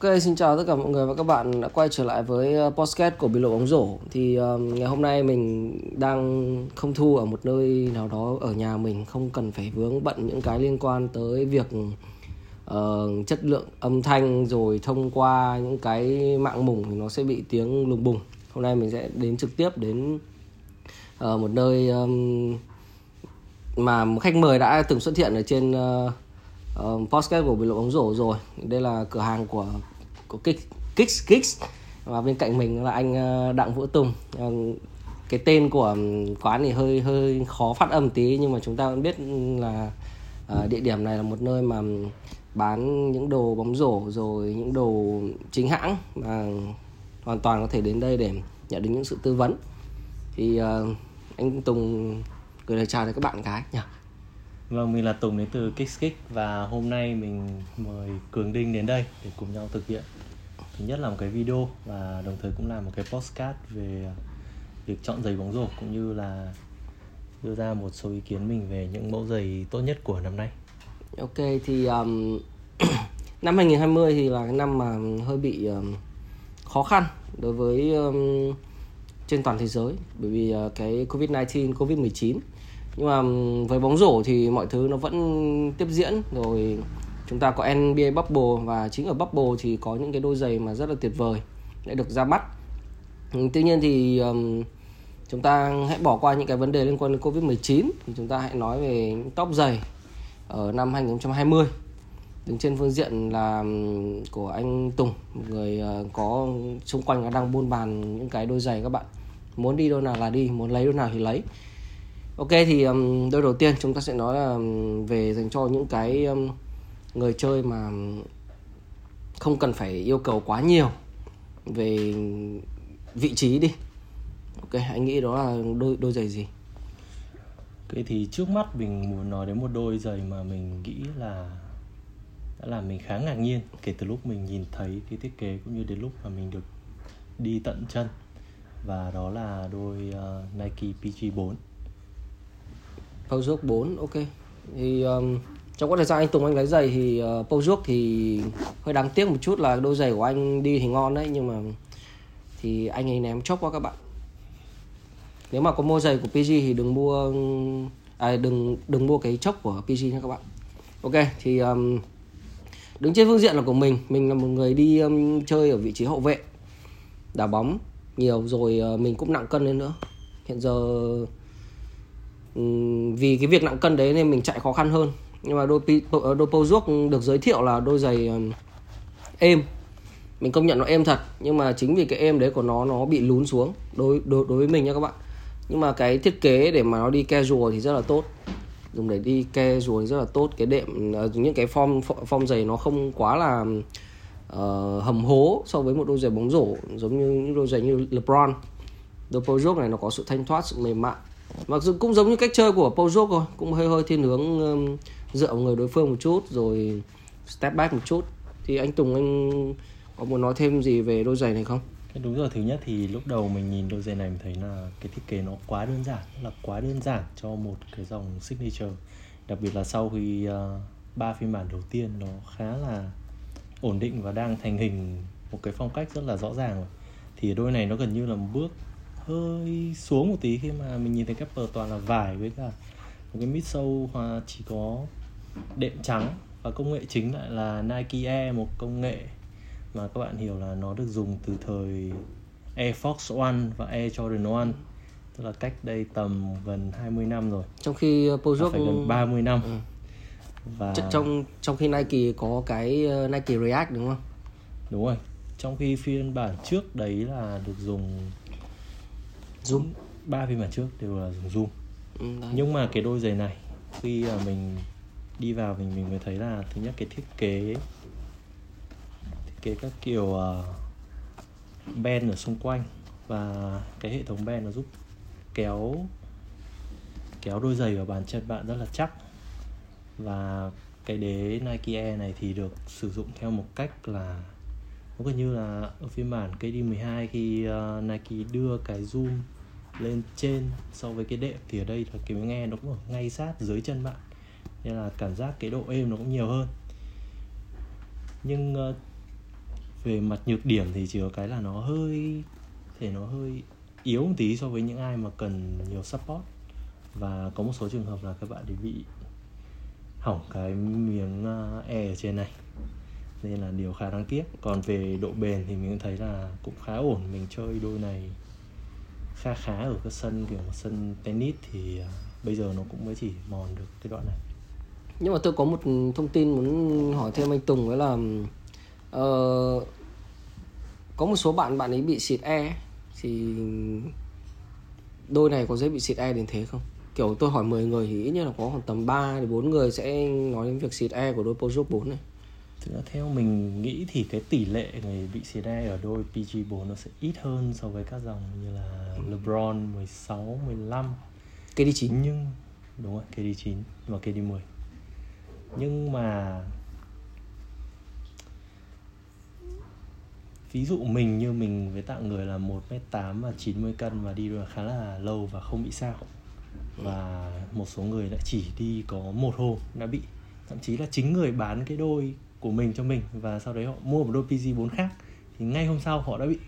Ok, xin chào tất cả mọi người và các bạn đã quay trở lại với ờ, podcast của Bình Lộ bóng rổ. Thì um, ngày hôm nay mình đang không thu ở một nơi nào đó ở nhà mình, không cần phải vướng bận những cái liên quan tới việc uh, chất lượng âm thanh rồi thông qua những cái mạng mùng thì nó sẽ bị tiếng lùng bùng. Hôm nay mình sẽ đến trực tiếp đến uh, một nơi um, mà một khách mời đã từng xuất hiện ở trên uh, Ờ, uh, podcast của bình luận bóng rổ rồi. Đây là cửa hàng của của Kicks Kicks Kicks và bên cạnh mình là anh ờ, Đặng Vũ Tùng. Uh, cái tên của ừ, quán thì hơi hơi khó phát âm tí nhưng mà chúng ta vẫn biết ừ, là uh, địa điểm này là một nơi mà ừ, bán những đồ bóng rổ rồi những đồ chính hãng mà hoàn toàn có thể đến đây để nhận được những sự tư vấn. Thì uh, anh Tùng gửi lời chào đến các bạn cái nhỉ? Vâng, mình là Tùng đến từ Kickskick và hôm nay mình mời Cường Đinh đến đây để cùng nhau thực hiện thứ nhất là một cái video và đồng thời cũng là một cái postcard về việc chọn giày bóng rổ cũng như là đưa ra một số ý kiến mình về những mẫu giày tốt nhất của năm nay. Ok thì um, năm 2020 thì là cái năm mà hơi bị um, khó khăn đối với um, trên toàn thế giới bởi vì uh, cái Covid-19, Covid-19 nhưng mà với bóng rổ thì mọi thứ nó vẫn tiếp diễn. Rồi chúng ta có NBA Bubble và chính ở Bubble thì có những cái đôi giày mà rất là tuyệt vời đã được ra mắt. Tuy nhiên thì um, chúng ta hãy bỏ qua những cái vấn đề liên quan đến Covid-19 thì chúng ta hãy nói về top giày ở năm 2020 đứng trên phương diện là của anh Tùng người ờ, có xung quanh đang buôn bàn những cái đôi giày các bạn. Muốn đi đôi nào là đi muốn lấy đôi nào thì lấy. Ok thì um, đôi đầu tiên chúng ta sẽ nói là um, về dành cho những cái um, người chơi mà um, không cần phải yêu cầu quá nhiều về vị trí đi. Ok, anh nghĩ đó là đôi đôi giày gì? Ok thì trước mắt mình muốn nói đến một đôi giày mà mình nghĩ là đã làm mình khá ngạc nhiên kể từ lúc mình nhìn thấy cái thiết kế cũng như đến lúc mà mình được đi tận chân và đó là đôi uh, Nike PG4 Pojok 4 ok. Thì um, trong quá thời gian anh Tùng anh lấy giày thì ờ, uh, Pojok thì hơi đáng tiếc một chút là đôi giày của anh đi thì ngon đấy nhưng mà thì anh ấy ném chốc quá các bạn. Nếu mà có mua giày của PG thì đừng mua à, đừng đừng mua cái chốc của PG nha các bạn. Ok thì um, đứng trên phương diện là của mình. Mình là một người đi um, chơi ở vị trí hậu vệ đá bóng nhiều rồi uh, mình cũng nặng cân lên nữa. Hiện giờ vì cái việc nặng cân đấy nên mình chạy khó khăn hơn. Nhưng mà đôi đôi ờ, Pojok được giới thiệu là đôi giày êm. Mình công nhận nó êm thật nhưng mà chính vì cái êm đấy của nó nó bị lún xuống đối đối, đối với mình nha các bạn. Nhưng mà cái thiết kế để mà nó đi casual thì rất là tốt. Dùng để đi casual thì rất là tốt. Cái đệm ờ, những cái form form giày nó không quá là uh, hầm hố so với một đôi giày bóng rổ giống như những đôi giày như LeBron. Đôi Pojok này nó có sự thanh thoát sự mềm mại mặc dù cũng giống như cách chơi của Pojok rồi cũng hơi hơi thiên hướng um, dựa vào người đối phương một chút rồi step back một chút thì anh Tùng anh có muốn nói thêm gì về đôi giày này không? Đúng rồi, thứ nhất thì lúc đầu mình nhìn đôi giày này mình thấy là cái thiết kế nó quá đơn giản, là quá đơn giản cho một cái dòng signature. Đặc biệt là sau khi uh, ba phiên bản đầu tiên nó khá là ổn định và đang thành hình một cái phong cách rất là rõ ràng rồi. Thì đôi này nó gần như là một bước hơi xuống một tí khi mà mình nhìn thấy cái pờ toàn là vải với cả một cái mid sâu chỉ có đệm trắng và công nghệ chính lại là Nike Air một công nghệ mà các bạn hiểu là nó được dùng từ thời Air Force One và Air Jordan One tức là cách đây tầm gần 20 năm rồi. Trong khi uh, Pojok phải gần 30 năm. Ừ. và trong trong khi Nike có cái uh, Nike React đúng không? Đúng rồi. Trong khi phiên bản trước đấy là được dùng zoom. Ba phiên bản trước đều là dùng zoom. Ừ, nhưng mà cái đôi giày này khi mà mình đi vào mình mình mới thấy là thứ nhất cái thiết kế thiết kế các kiểu uh, bend ở xung quanh và cái hệ thống bend nó giúp kéo kéo đôi giày vào bàn chân bạn rất là chắc. Và cái đế Nike Air này thì được sử dụng theo một cách là nó gần như là ở phiên bản KD12 khi uh, Nike đưa cái zoom lên trên so với cái đệm thì ở đây là cái nghe nó cũng ở ngay sát dưới chân bạn. Nên là cảm giác cái độ êm nó cũng nhiều hơn. Nhưng uh, về mặt nhược điểm thì chỉ có cái là nó hơi thể nó hơi yếu một tí so với những ai mà cần nhiều support. Và có một số trường hợp là các bạn bị hỏng cái miếng e ở trên này. Nên là điều khá đáng tiếc. Còn về độ bền thì mình thấy là cũng khá ổn. Mình chơi đôi này khá khá ở cái sân kiểu một sân tennis thì à, bây giờ nó cũng mới chỉ mòn được cái đoạn này nhưng mà tôi có một thông tin muốn hỏi thêm anh Tùng đó là uh, có một số bạn bạn ấy bị xịt e thì đôi này có dễ bị xịt e đến thế không? Kiểu tôi hỏi 10 người thì ít nhất là có khoảng tầm 3 đến 4 người sẽ nói đến việc xịt e của đôi Peugeot 4 này. Thực ra theo mình nghĩ thì cái tỷ lệ người bị xịt e ở đôi PG4 nó sẽ ít hơn so với các dòng như là LeBron 16, 15 KD9 nhưng đúng rồi KD9 và KD10 nhưng mà ví dụ mình như mình với tạng người là 1m8 và 90 cân và đi được khá là lâu và không bị sao. Và một số người lại chỉ đi có một hôm đã bị. Thậm chí là chính người bán cái đôi của mình cho mình và sau đấy họ mua một đôi PG4 khác thì ngay hôm sau họ đã bị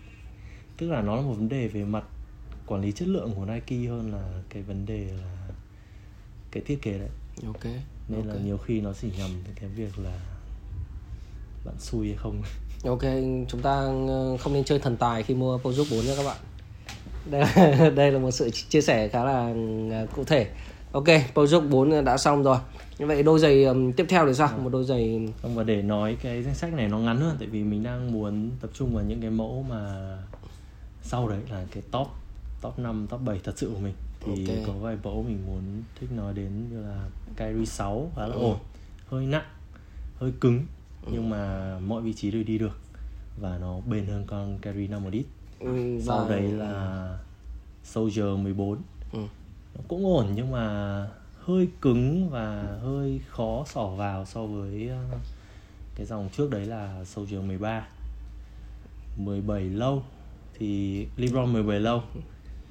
tức là nó là một vấn đề về mặt quản lý chất lượng của Nike hơn là cái vấn đề là cái thiết kế đấy. Ok nên okay. là nhiều khi nó chỉ nhầm cái việc là bạn xui hay không. Ok chúng ta ờ, không nên chơi thần tài khi mua Peugeot 4 nha các bạn. Đây là, đây là một sự chia sẻ khá là ờ, cụ thể ok Peugeot 4 đã xong rồi như vậy đôi giày um, tiếp theo thì sao một đôi giày không và để nói cái danh sách này nó ngắn hơn tại vì mình đang muốn tập trung vào những cái mẫu mà sau đấy là cái top top 5, top 7 thật sự của mình thì okay. có vài mẫu mình muốn thích nói đến như là Kyrie 6 khá là ừ. ổn hơi nặng hơi cứng ừ. nhưng mà mọi vị trí đều đi được và nó bền hơn con Kyrie 5 một ít ừ, sau đấy là Soldier 14 ừ. Cũng ổn nhưng mà hơi cứng và hơi khó xỏ vào so với ờ, cái dòng trước đấy là Soldier 13 17 lâu thì LeBron 17 lâu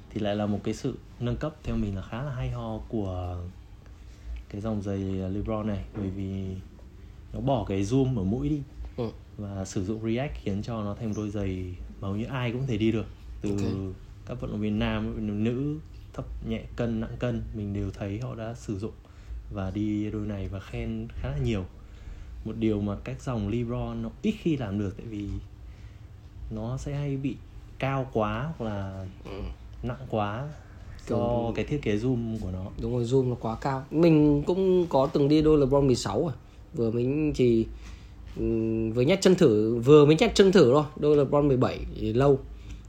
thì lại là một cái sự nâng cấp theo mình là khá là hay ho của cái dòng giày LeBron này bởi vì nó bỏ cái zoom ở mũi đi ừ. và sử dụng React khiến cho nó thành một đôi giày mà hầu như ai cũng thể đi được từ okay. các vận động viên nam nữ thấp nhẹ cân nặng cân mình đều thấy họ đã sử dụng và đi đôi này và khen khá là nhiều. Một điều mà các dòng LeBron nó ít khi làm được tại vì nó sẽ hay bị cao quá hoặc là ừ. nặng quá do cái thiết kế zoom của nó. Đúng rồi zoom nó quá cao. Mình cũng có từng đi đôi LeBron 16 rồi. Vừa mới chỉ vừa nhét chân thử vừa mới nhét chân thử thôi. Đôi LeBron 17 thì lâu.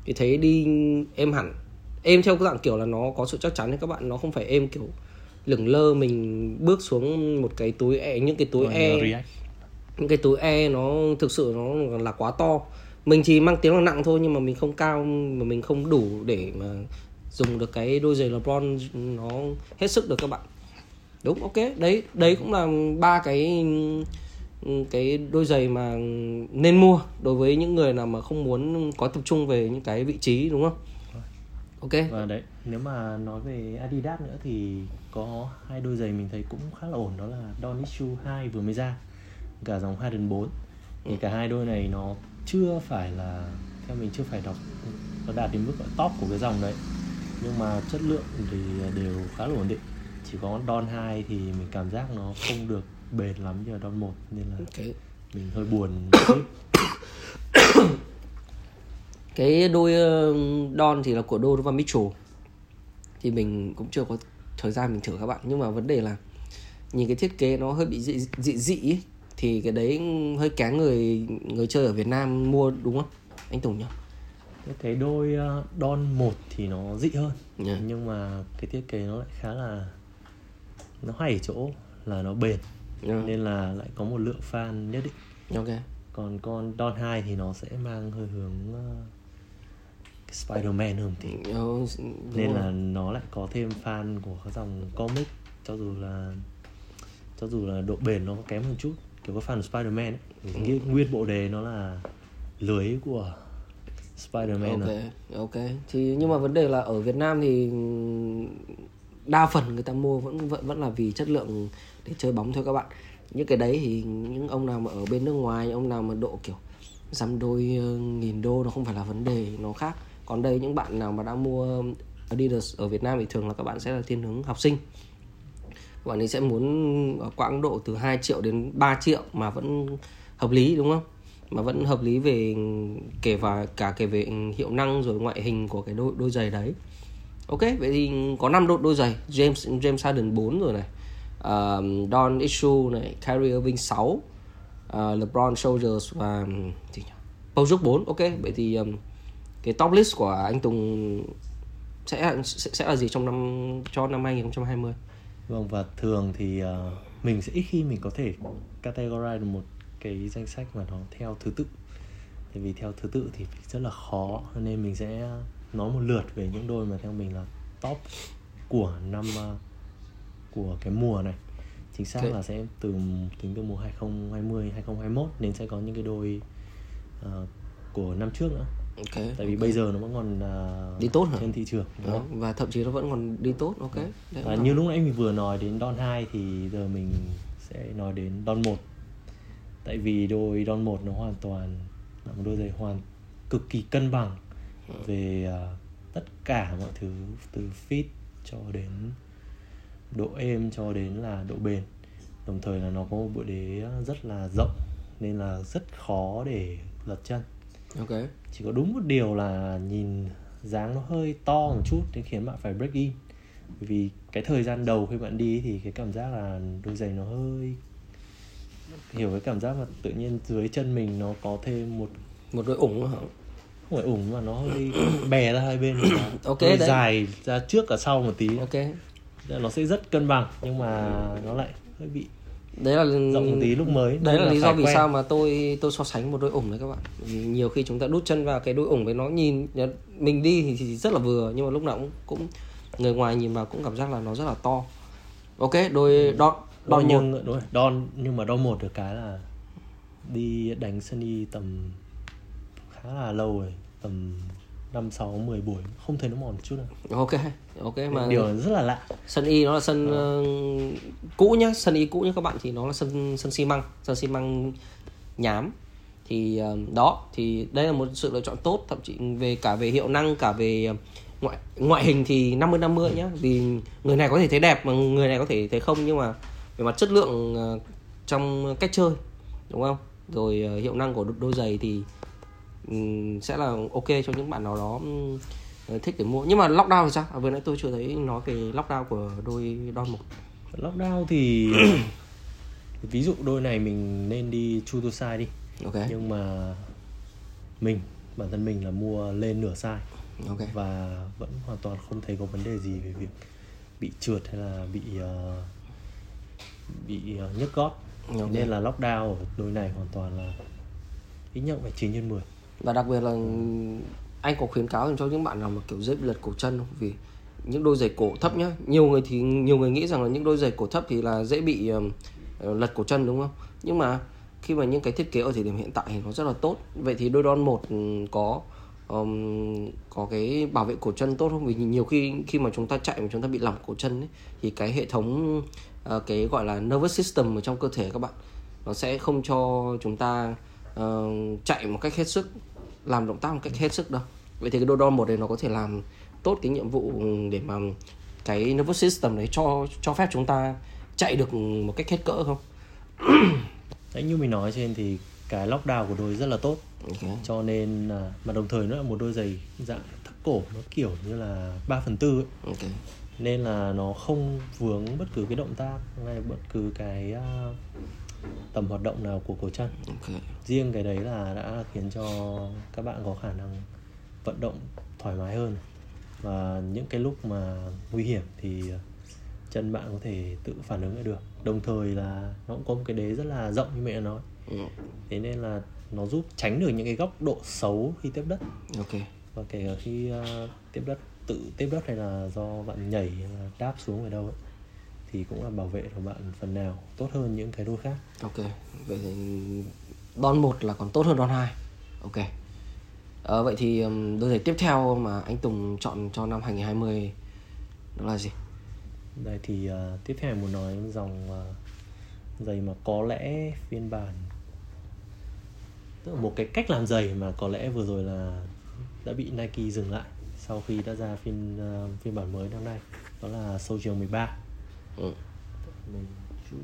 Thì thấy đi êm hẳn êm theo cái dạng kiểu là nó có sự chắc chắn các bạn nó không phải êm kiểu lửng lơ mình bước xuống một cái túi e những cái túi e. những cái túi e nó thực sự nó là quá to. Mình chỉ mang tiếng là nặng thôi nhưng mà mình không cao mà mình không đủ để mà dùng được cái đôi giày LeBron nó hết sức được các bạn. Đúng ok. Đấy đấy cũng là ba cái cái đôi giày mà nên mua đối với những người nào mà không muốn có tập trung về những cái vị trí đúng không ok. Và đấy. Nếu mà nói về Adidas nữa thì có hai đôi giày mình thấy cũng khá là ổn đó là Donichu 2 vừa mới ra cả dòng Harden 4 thì cả hai đôi này nó chưa phải là theo mình chưa phải đọc nó đạt đến mức top của cái dòng đấy. Nhưng mà chất lượng thì đều khá là ổn định. Chỉ có Don 2 thì mình cảm giác nó không được bền lắm như là Don 1 nên là okay. mình hơi buồn cái đôi ờ, Don thì là của Donovan Mitchell thì mình cũng chưa có thời gian mình thử các bạn nhưng mà vấn đề là nhìn cái thiết kế nó hơi bị dị dị, dị ấy. thì cái đấy hơi kén người người chơi ở Việt Nam mua đúng không anh Tùng nhỉ? cái đôi uh, Don 1 thì nó dị hơn yeah. nhưng mà cái thiết kế nó lại khá là nó hay ở chỗ là nó bền yeah. nên là lại có một lượng fan nhất định ok còn con Don 2 thì nó sẽ mang hơi hướng uh, Spider-Man hơn thì ừ, nên rồi. là nó lại có thêm fan của cái dòng comic cho dù là cho dù là độ bền nó kém hơn chút kiểu có fan của Spider-Man ấy. Ừ. nguyên bộ đề nó là lưới của Spider-Man ok à? ok thì nhưng mà vấn đề là ở Việt Nam thì đa phần người ta mua vẫn vẫn vẫn là vì chất lượng để chơi bóng thôi các bạn những cái đấy thì những ông nào mà ở bên nước ngoài ông nào mà độ kiểu dăm đôi ờ, nghìn đô nó không phải là vấn đề nó khác còn đây những bạn nào mà đang mua Adidas ở Việt Nam thì thường là các bạn sẽ là thiên hướng học sinh. Các bạn ấy sẽ muốn ở quãng độ từ 2 triệu đến 3 triệu mà vẫn hợp lý đúng không? Mà vẫn hợp lý về kể và cả kể về hiệu năng rồi ngoại hình của cái đôi đôi giày đấy. Ok vậy thì có 5 đôi đôi giày. James James Harden 4 rồi này. Uh, Don Issue này Kyrie Irving 6 uh, à, LeBron Soldiers và gì? Paul George 4 ok vậy thì um, cái top list của anh Tùng sẽ sẽ, sẽ là gì trong năm cho năm 2020 vâng và thường thì uh, mình sẽ ít khi mình có thể categorize được một cái danh sách mà nó theo thứ tự. Tại vì theo thứ tự thì rất là khó nên mình sẽ nói một lượt về những đôi mà theo mình là top của năm uh, của cái mùa này. Chính xác okay. là sẽ từ tính từ mùa 2020 2021 nên sẽ có những cái đôi uh, của năm trước nữa ok tại vì okay. bây giờ nó vẫn còn uh, đi tốt hả? trên thị trường đúng Đó. và thậm chí nó vẫn còn đi tốt ok Đấy và như lúc nãy mình vừa nói đến Don 2 thì giờ mình sẽ nói đến Don 1 tại vì đôi Don 1 nó hoàn toàn là một đôi giày hoàn cực kỳ cân bằng về uh, tất cả mọi thứ từ fit cho đến độ êm cho đến là độ bền đồng thời là nó có một bộ đế rất là rộng nên là rất khó để lật chân ok. Chỉ có đúng một điều là nhìn dáng nó hơi to một chút nên khiến bạn phải break in. Bởi vì cái thời gian đầu khi bạn đi thì cái cảm giác là đôi giày nó hơi hiểu cái cảm giác mà tự nhiên dưới chân mình nó có thêm một một đôi ủng hả? Không phải ủng mà nó hơi bè ra hai bên. Ok đấy. dài ra trước cả sau một tí. Ok. Nó sẽ rất cân bằng nhưng mà nó lại hơi bị đấy là rộng một tí lúc mới đấy là, là lý do vì quen. sao mà tôi tôi so sánh một đôi ủng đấy các bạn. Vì nhiều khi chúng ta đút chân vào cái đôi ủng với nó nhìn mình đi thì, thì rất là vừa nhưng mà lúc nào cũng cũng người ngoài nhìn vào cũng cảm giác là nó rất là to. Ok đôi đo đo nhưng đúng rồi đo nhưng mà đo một được cái là đi đánh sân đi tầm khá là lâu rồi tầm năm sáu mười buổi không thấy nó mòn chút nào ok ok mà điều rất là lạ. Sân y nó là sân uh, cũ nhá sân y cũ nhá các bạn thì nó là sân sân xi măng sân xi măng nhám. Thì uh, đó thì đây là một sự lựa chọn tốt thậm chí về cả về hiệu năng cả về uh, ngoại ngoại hình thì 50 50 nhá. Vì người này có thể thấy đẹp mà người này có thể thấy không nhưng mà về mặt chất lượng uh, trong cách chơi đúng không? Rồi uh, hiệu năng của đôi giày thì sẽ là ok cho những bạn nào đó thích để mua. Nhưng mà lockdown thì sao? À, vừa nãy tôi chưa thấy nói về lockdown của đôi đon một lockdown thì ví dụ đôi này mình nên đi true to size đi. Ok. Nhưng mà mình bản thân mình là mua lên nửa size. Okay. và vẫn hoàn toàn không thấy có vấn đề gì về việc bị trượt hay là bị uh, bị uh, nhức gót. Okay. nên là lockdown ở đôi này hoàn toàn là ít nhất phải 9 trên 10 và đặc biệt là anh có khuyến cáo cho những bạn nào mà kiểu dễ bị lật cổ chân không? Vì những đôi giày cổ thấp nhá nhiều người thì nhiều người nghĩ rằng là những đôi giày cổ thấp thì là dễ bị uh, lật cổ chân đúng không? Nhưng mà khi mà những cái thiết kế ở thời điểm hiện tại thì nó rất là tốt. Vậy thì đôi đon một có um, có cái bảo vệ cổ chân tốt không? Vì nhiều khi khi mà chúng ta chạy mà chúng ta bị lỏng cổ chân ấy, thì cái hệ thống uh, cái gọi là nervous system ở trong cơ thể các bạn nó sẽ không cho chúng ta uh, chạy một cách hết sức làm động tác một cách hết sức đâu vậy thì cái đo một này nó có thể làm tốt cái nhiệm vụ để mà cái nervous system đấy cho cho phép chúng ta chạy được một cách hết cỡ không đấy như mình nói trên thì cái lockdown của đôi rất là tốt okay. cho nên là mà đồng thời nó là một đôi giày dạng thấp cổ nó kiểu như là 3 phần tư okay. nên là nó không vướng bất cứ cái động tác hay bất cứ cái uh, tầm hoạt động nào của cổ chân okay. riêng cái đấy là đã khiến cho các bạn có khả năng vận động thoải mái hơn. Và những cái lúc mà nguy hiểm thì chân bạn có thể tự phản ứng lại được. Đồng thời là nó cũng có một cái đế rất là rộng như mẹ nói ừ. thế nên là nó giúp tránh được những cái góc độ xấu khi tiếp đất. Ok. Và kể cả khi uh, tiếp đất tự tiếp đất hay là do bạn nhảy đáp xuống ở đâu ấy thì cũng là bảo vệ của bạn phần nào tốt hơn những cái đôi khác. Ok vậy thì đòn một là còn tốt hơn đòn hai. Ok. Ờ, vậy thì đôi giày tiếp theo mà anh Tùng chọn cho năm 2020 đó là gì? Đây thì uh, tiếp theo muốn nói dòng uh, giày mà có lẽ phiên bản tức là một cái cách làm giày mà có lẽ vừa rồi là đã bị Nike dừng lại sau khi đã ra phiên uh, phiên bản mới năm nay đó là Soldier 13 ừ. chút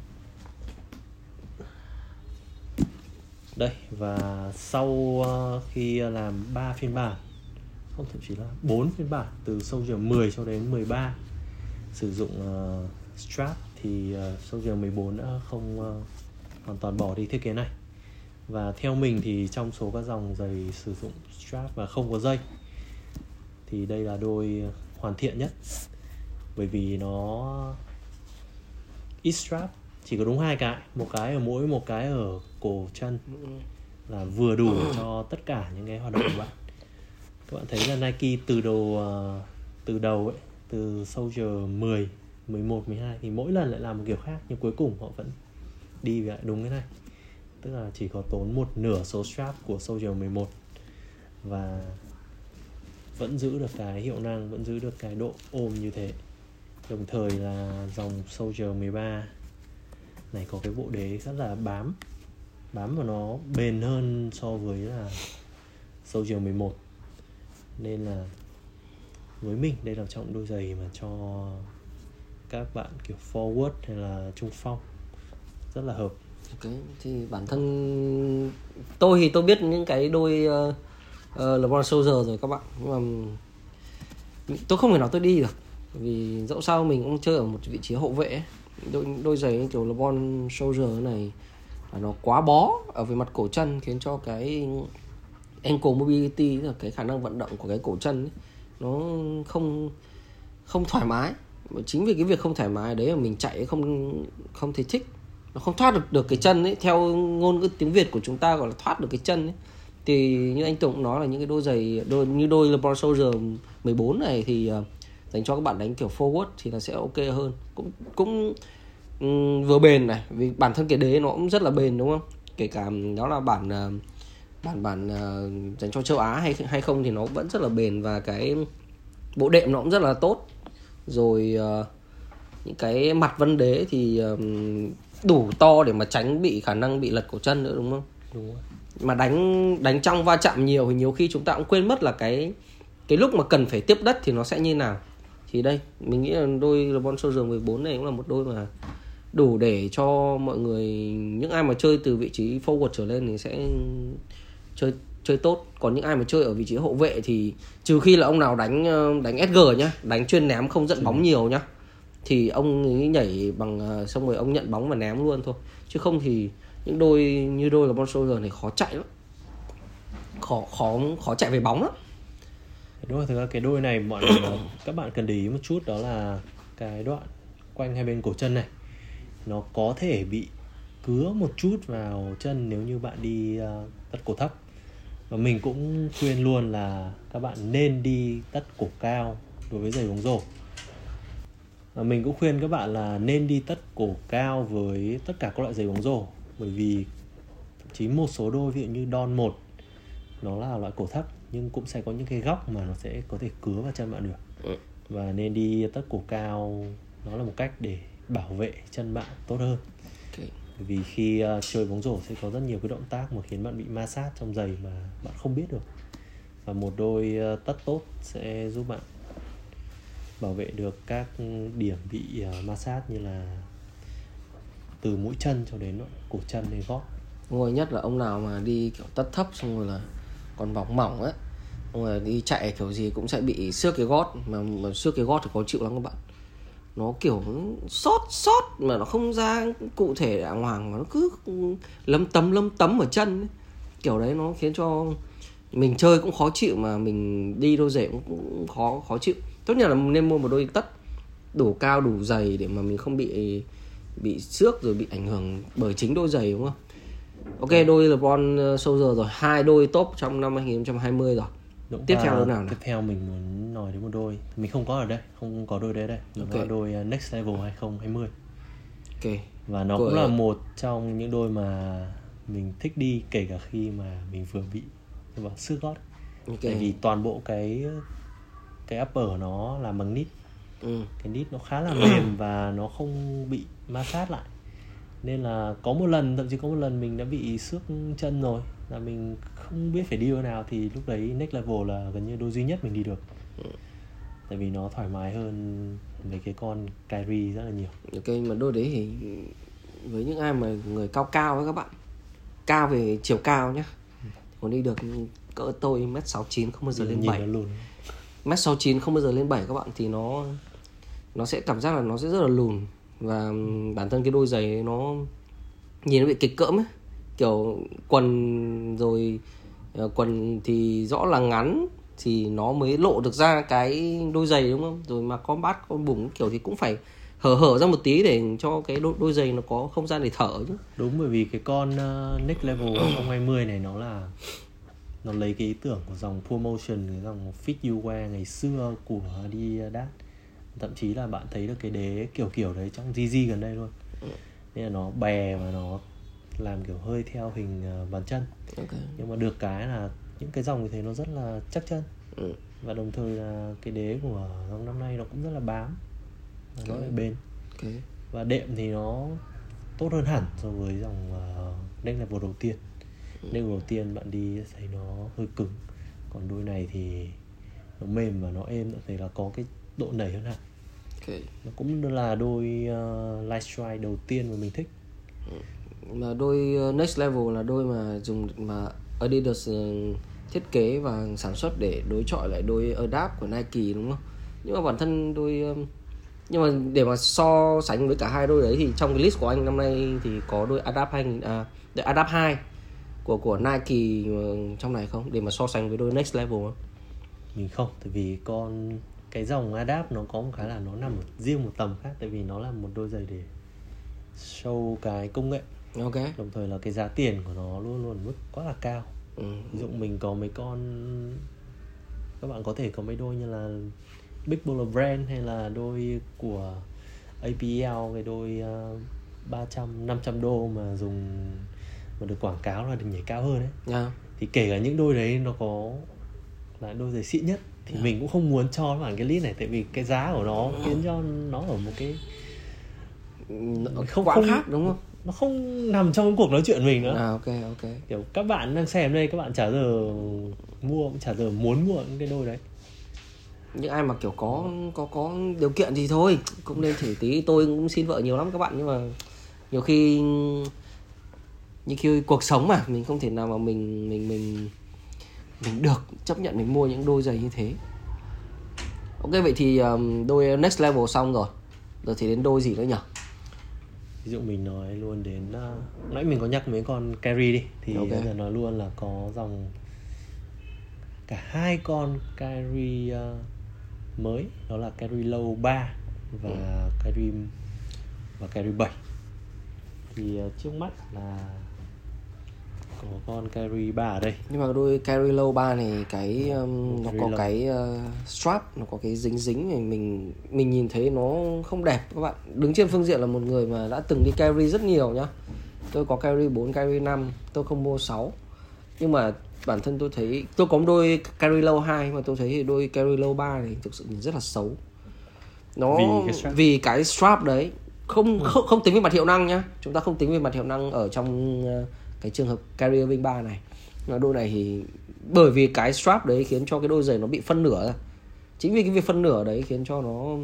đây và sau uh, khi làm 3 phiên bản không thậm chí là 4 phiên bản từ Soldier 10 cho đến 13 sử dụng uh, strap thì uh, Soldier 14 đã không uh, hoàn toàn bỏ đi thiết kế này. Và theo mình thì trong số các dòng giày sử dụng strap và không có dây thì đây là đôi hoàn thiện nhất. Bởi vì nó ít strap, chỉ có đúng hai cái, một cái ở mũi, một cái ở cổ chân. Là vừa đủ cho tất cả những cái hoạt động của bạn. Các bạn thấy là Nike từ đầu ờ, từ đầu ấy, từ Soldier 10 11 12 thì mỗi lần lại làm một kiểu khác, nhưng cuối cùng họ vẫn đi lại đúng cái này. Tức là chỉ có tốn một nửa số strap của Soldier 11 và vẫn giữ được cái hiệu năng, vẫn giữ được cái độ ôm như thế đồng thời là dòng Soldier 13 này có cái bộ đế rất là bám bám và nó bền hơn so với là Soldier 11 nên là với mình đây là trọng đôi giày mà cho các bạn kiểu forward hay là trung phong rất là hợp. Ok thì bản thân tôi thì tôi biết những cái đôi uh, uh, LeBron Soldier rồi các bạn. Nhưng mà tôi không thể nào tôi đi được vì dẫu sao mình cũng chơi ở một vị trí hậu vệ đôi đôi giày kiểu LeBron Soldier này là nó quá bó ở về mặt cổ chân khiến cho cái ankle mobility là cái khả năng vận động của cái cổ chân ấy, nó không không thoải mái. Chính vì cái việc không thoải mái đấy là mình chạy không không thấy thích. Nó không thoát được được cái chân ấy. Theo ngôn ngữ tiếng việt của chúng ta gọi là thoát được cái chân ấy. Thì như anh Tùng cũng nói là những cái đôi giày đôi như đôi LeBron Soldier 14 này thì uh, dành cho các bạn đánh kiểu forward thì là sẽ ok hơn. Cũng cũng um, vừa bền này vì bản thân cái đế nó cũng rất là bền đúng không? Kể cả đó là bản uh, bản bản uh, dành cho châu Á hay hay không thì nó vẫn rất là bền và cái bộ đệm nó cũng rất là tốt. Rồi uh, những cái mặt vân đế thì um, đủ to để mà tránh bị khả năng bị lật cổ chân nữa đúng không? Đúng rồi. mà đánh đánh trong va chạm nhiều thì nhiều khi chúng ta cũng quên mất là cái cái lúc mà cần phải tiếp đất thì nó sẽ như nào thì đây, mình nghĩ là đôi LeBron Soldier 14 này cũng là một đôi mà đủ để cho mọi người, những ai mà chơi từ vị trí forward trở lên thì sẽ chơi chơi tốt. Còn những ai mà chơi ở vị trí hậu vệ thì trừ khi là ông nào đánh ờ, đánh SG nhá, đánh chuyên ném không dẫn bóng nhiều nhá, thì ông ấy nhảy bằng ờ, xong rồi ông nhận bóng và ném luôn thôi. Chứ không thì những đôi như đôi là bonsoir này khó chạy lắm. Khó khó khó chạy về bóng lắm đúng rồi thực ra cái đôi này mọi các bạn cần để ý một chút đó là cái đoạn quanh hai bên cổ chân này. Nó có thể bị cứa một chút vào chân nếu như bạn đi ờ, uh, tất cổ thấp. Và mình cũng khuyên luôn là các bạn nên đi tất cổ cao đối với giày bóng rổ. Và mình cũng khuyên các bạn là nên đi tất cổ cao với tất cả các loại giày bóng rổ bởi vì thậm chí một số đôi ví dụ như Don 1 nó là loại cổ thấp nhưng cũng sẽ có những cái góc mà nó sẽ có thể cứa vào chân bạn được. Ừ. và nên đi tất cổ cao nó là một cách để bảo vệ chân bạn tốt hơn. Okay. vì khi uh, chơi bóng rổ sẽ có rất nhiều cái động tác mà khiến bạn bị ma sát trong giày mà bạn không biết được. Và một đôi uh, tất tốt sẽ giúp bạn bảo vệ được các điểm bị uh, ma sát như là từ mũi chân cho đến cổ chân đến gót. Ngồi nhất là ông nào mà đi kiểu tất thấp xong rồi là còn bóng mỏng á rồi đi chạy kiểu gì cũng sẽ bị xước cái gót mà, mà xước cái gót thì khó chịu lắm các bạn. Nó kiểu sót sót mà nó không ra cụ thể đàng hoàng mà nó cứ lấm tấm lấm tấm ở chân ấy. kiểu đấy nó khiến cho mình chơi cũng khó chịu mà mình đi đôi giày cũng khó khó chịu. Tốt nhất là nên mua một đôi tất đủ cao đủ dày để mà mình không bị bị xước rồi bị ảnh hưởng bởi chính đôi giày đúng không? Ok đôi LeBron ờ, Soldier rồi. Hai đôi top trong năm 2020 rồi. Đúng tiếp theo đôi nào tiếp theo mình muốn nói đến một đôi. Mình không có ở đây không có đôi đấy đây. Nó okay. là đôi ờ, Next Level 2020 ok. Và nó Của... cũng là một trong những đôi mà mình thích đi kể cả khi mà mình vừa bị vào xước gót. Okay. tại vì toàn bộ cái cái upper nó làm bằng nít. Ừ. cái nít nó khá là mềm và nó không bị ma sát lại. Nên là có một lần thậm chí có một lần mình đã bị xước chân rồi là mình không biết phải đi đâu nào thì lúc đấy next level là gần như đôi duy nhất mình đi được. Ừ. tại vì nó thoải mái hơn mấy cái con Kyrie rất là nhiều. Ok mà đôi đấy thì với những ai mà người cao cao với các bạn cao về chiều cao nhá. Còn đi được cỡ tôi mét sáu chín không bao giờ lên bảy. mét sáu chín không bao giờ lên bảy các bạn thì nó nó sẽ cảm giác là nó sẽ rất là lùn. Và bản thân cái đôi giày nó nhìn nó bị kịch cỡm ấy kiểu quần rồi ờ, quần thì rõ là ngắn thì nó mới lộ được ra cái đôi giày đúng không? Rồi mà con bát con bùng kiểu thì cũng phải hở hở ra một tí để cho cái đôi, đôi giày nó có không gian để thở chứ. Đúng bởi vì cái con uh, next level 2020 này nó là nó lấy cái ý tưởng của dòng promotion cái dòng fit you wear ngày xưa của Adidas. Thậm chí là bạn thấy được cái đế kiểu kiểu đấy trong GG gần đây luôn. Nên là nó bè và nó làm kiểu hơi theo hình uh, bàn chân okay. nhưng mà được cái là những cái dòng như thế nó rất là chắc chân ừ. và đồng thời là cái đế của dòng năm nay nó cũng rất là bám và okay. nó lại bền okay. và đệm thì nó tốt hơn hẳn so với dòng uh, deck level đầu tiên ừ. deck đầu tiên bạn đi thấy nó hơi cứng còn đôi này thì nó mềm và nó êm thì là có cái độ nảy hơn hẳn okay. nó cũng là đôi uh, light strike đầu tiên mà mình thích ừ mà đôi ờ, next level là đôi mà dùng mà Adidas ờ, thiết kế và sản xuất để đối chọi lại đôi Adapt của Nike đúng không nhưng mà bản thân đôi ờ, nhưng mà để mà so sánh với cả hai đôi đấy thì trong cái list của anh năm nay thì có đôi Adapt 2 à, đôi Adapt 2 của của Nike trong này không để mà so sánh với đôi Next Level không? Mình không, tại vì con cái dòng Adapt nó có một cái là nó nằm ở riêng một tầm khác tại vì nó là một đôi giày để show cái công nghệ. Ok. Đồng thời là cái giá tiền của nó luôn luôn mức quá là cao. Ừ. Ví dụ mình có mấy con các bạn có thể có mấy đôi như là Big Baller Brand hay là đôi của APL cái đôi uh, 300 500 đô mà dùng mà được quảng cáo là được nhảy cao hơn đấy. Yeah. Thì kể cả những đôi đấy nó có là đôi giày xịn nhất thì yeah. mình cũng không muốn cho nó vào cái list này tại vì cái giá của nó khiến cho nó ở một cái không không, khác đúng không? Nó không nằm trong cái cuộc nói chuyện mình nữa. À ok ok. Kiểu các bạn đang xem đây các bạn chả giờ mua cũng chả giờ muốn mua những cái đôi đấy. Những ai mà kiểu có có có điều kiện thì thôi cũng nên thử tí. Tôi cũng xin vợ nhiều lắm các bạn nhưng mà nhiều khi như khi cuộc sống mà mình không thể nào mà mình mình mình mình được chấp nhận mình mua những đôi giày như thế. Ok vậy thì um, đôi next level xong rồi. Giờ thì đến đôi gì nữa nhỉ ví dụ mình nói luôn đến uh, nãy mình có nhắc mấy con carry đi thì okay. bây giờ nói luôn là có dòng cả hai con carry uh, mới đó là carry low 3 và ừ. carry và carry 7 thì uh, trước mắt là có con carry 3 ở đây. Nhưng mà đôi carry low 3 này cái um, nó có low. cái uh, strap nó có cái dính dính này mình mình nhìn thấy nó không đẹp các bạn. Đứng trên phương diện là một người mà đã từng đi carry rất nhiều nhá. Tôi có carry 4 carry 5 tôi không mua 6 nhưng mà bản thân tôi thấy tôi có đôi carry low 2 mà tôi thấy đôi carry low 3 này thực sự nhìn rất là xấu. Nó vì cái strap, vì cái strap đấy không, ừ. không không tính về mặt hiệu năng nhá. Chúng ta không tính về mặt hiệu năng ở trong uh, cái trường hợp carrier wing 3 này. Đôi này thì bởi vì cái strap đấy khiến cho cái đôi giày nó bị phân nửa chính vì cái việc phân nửa đấy khiến cho nó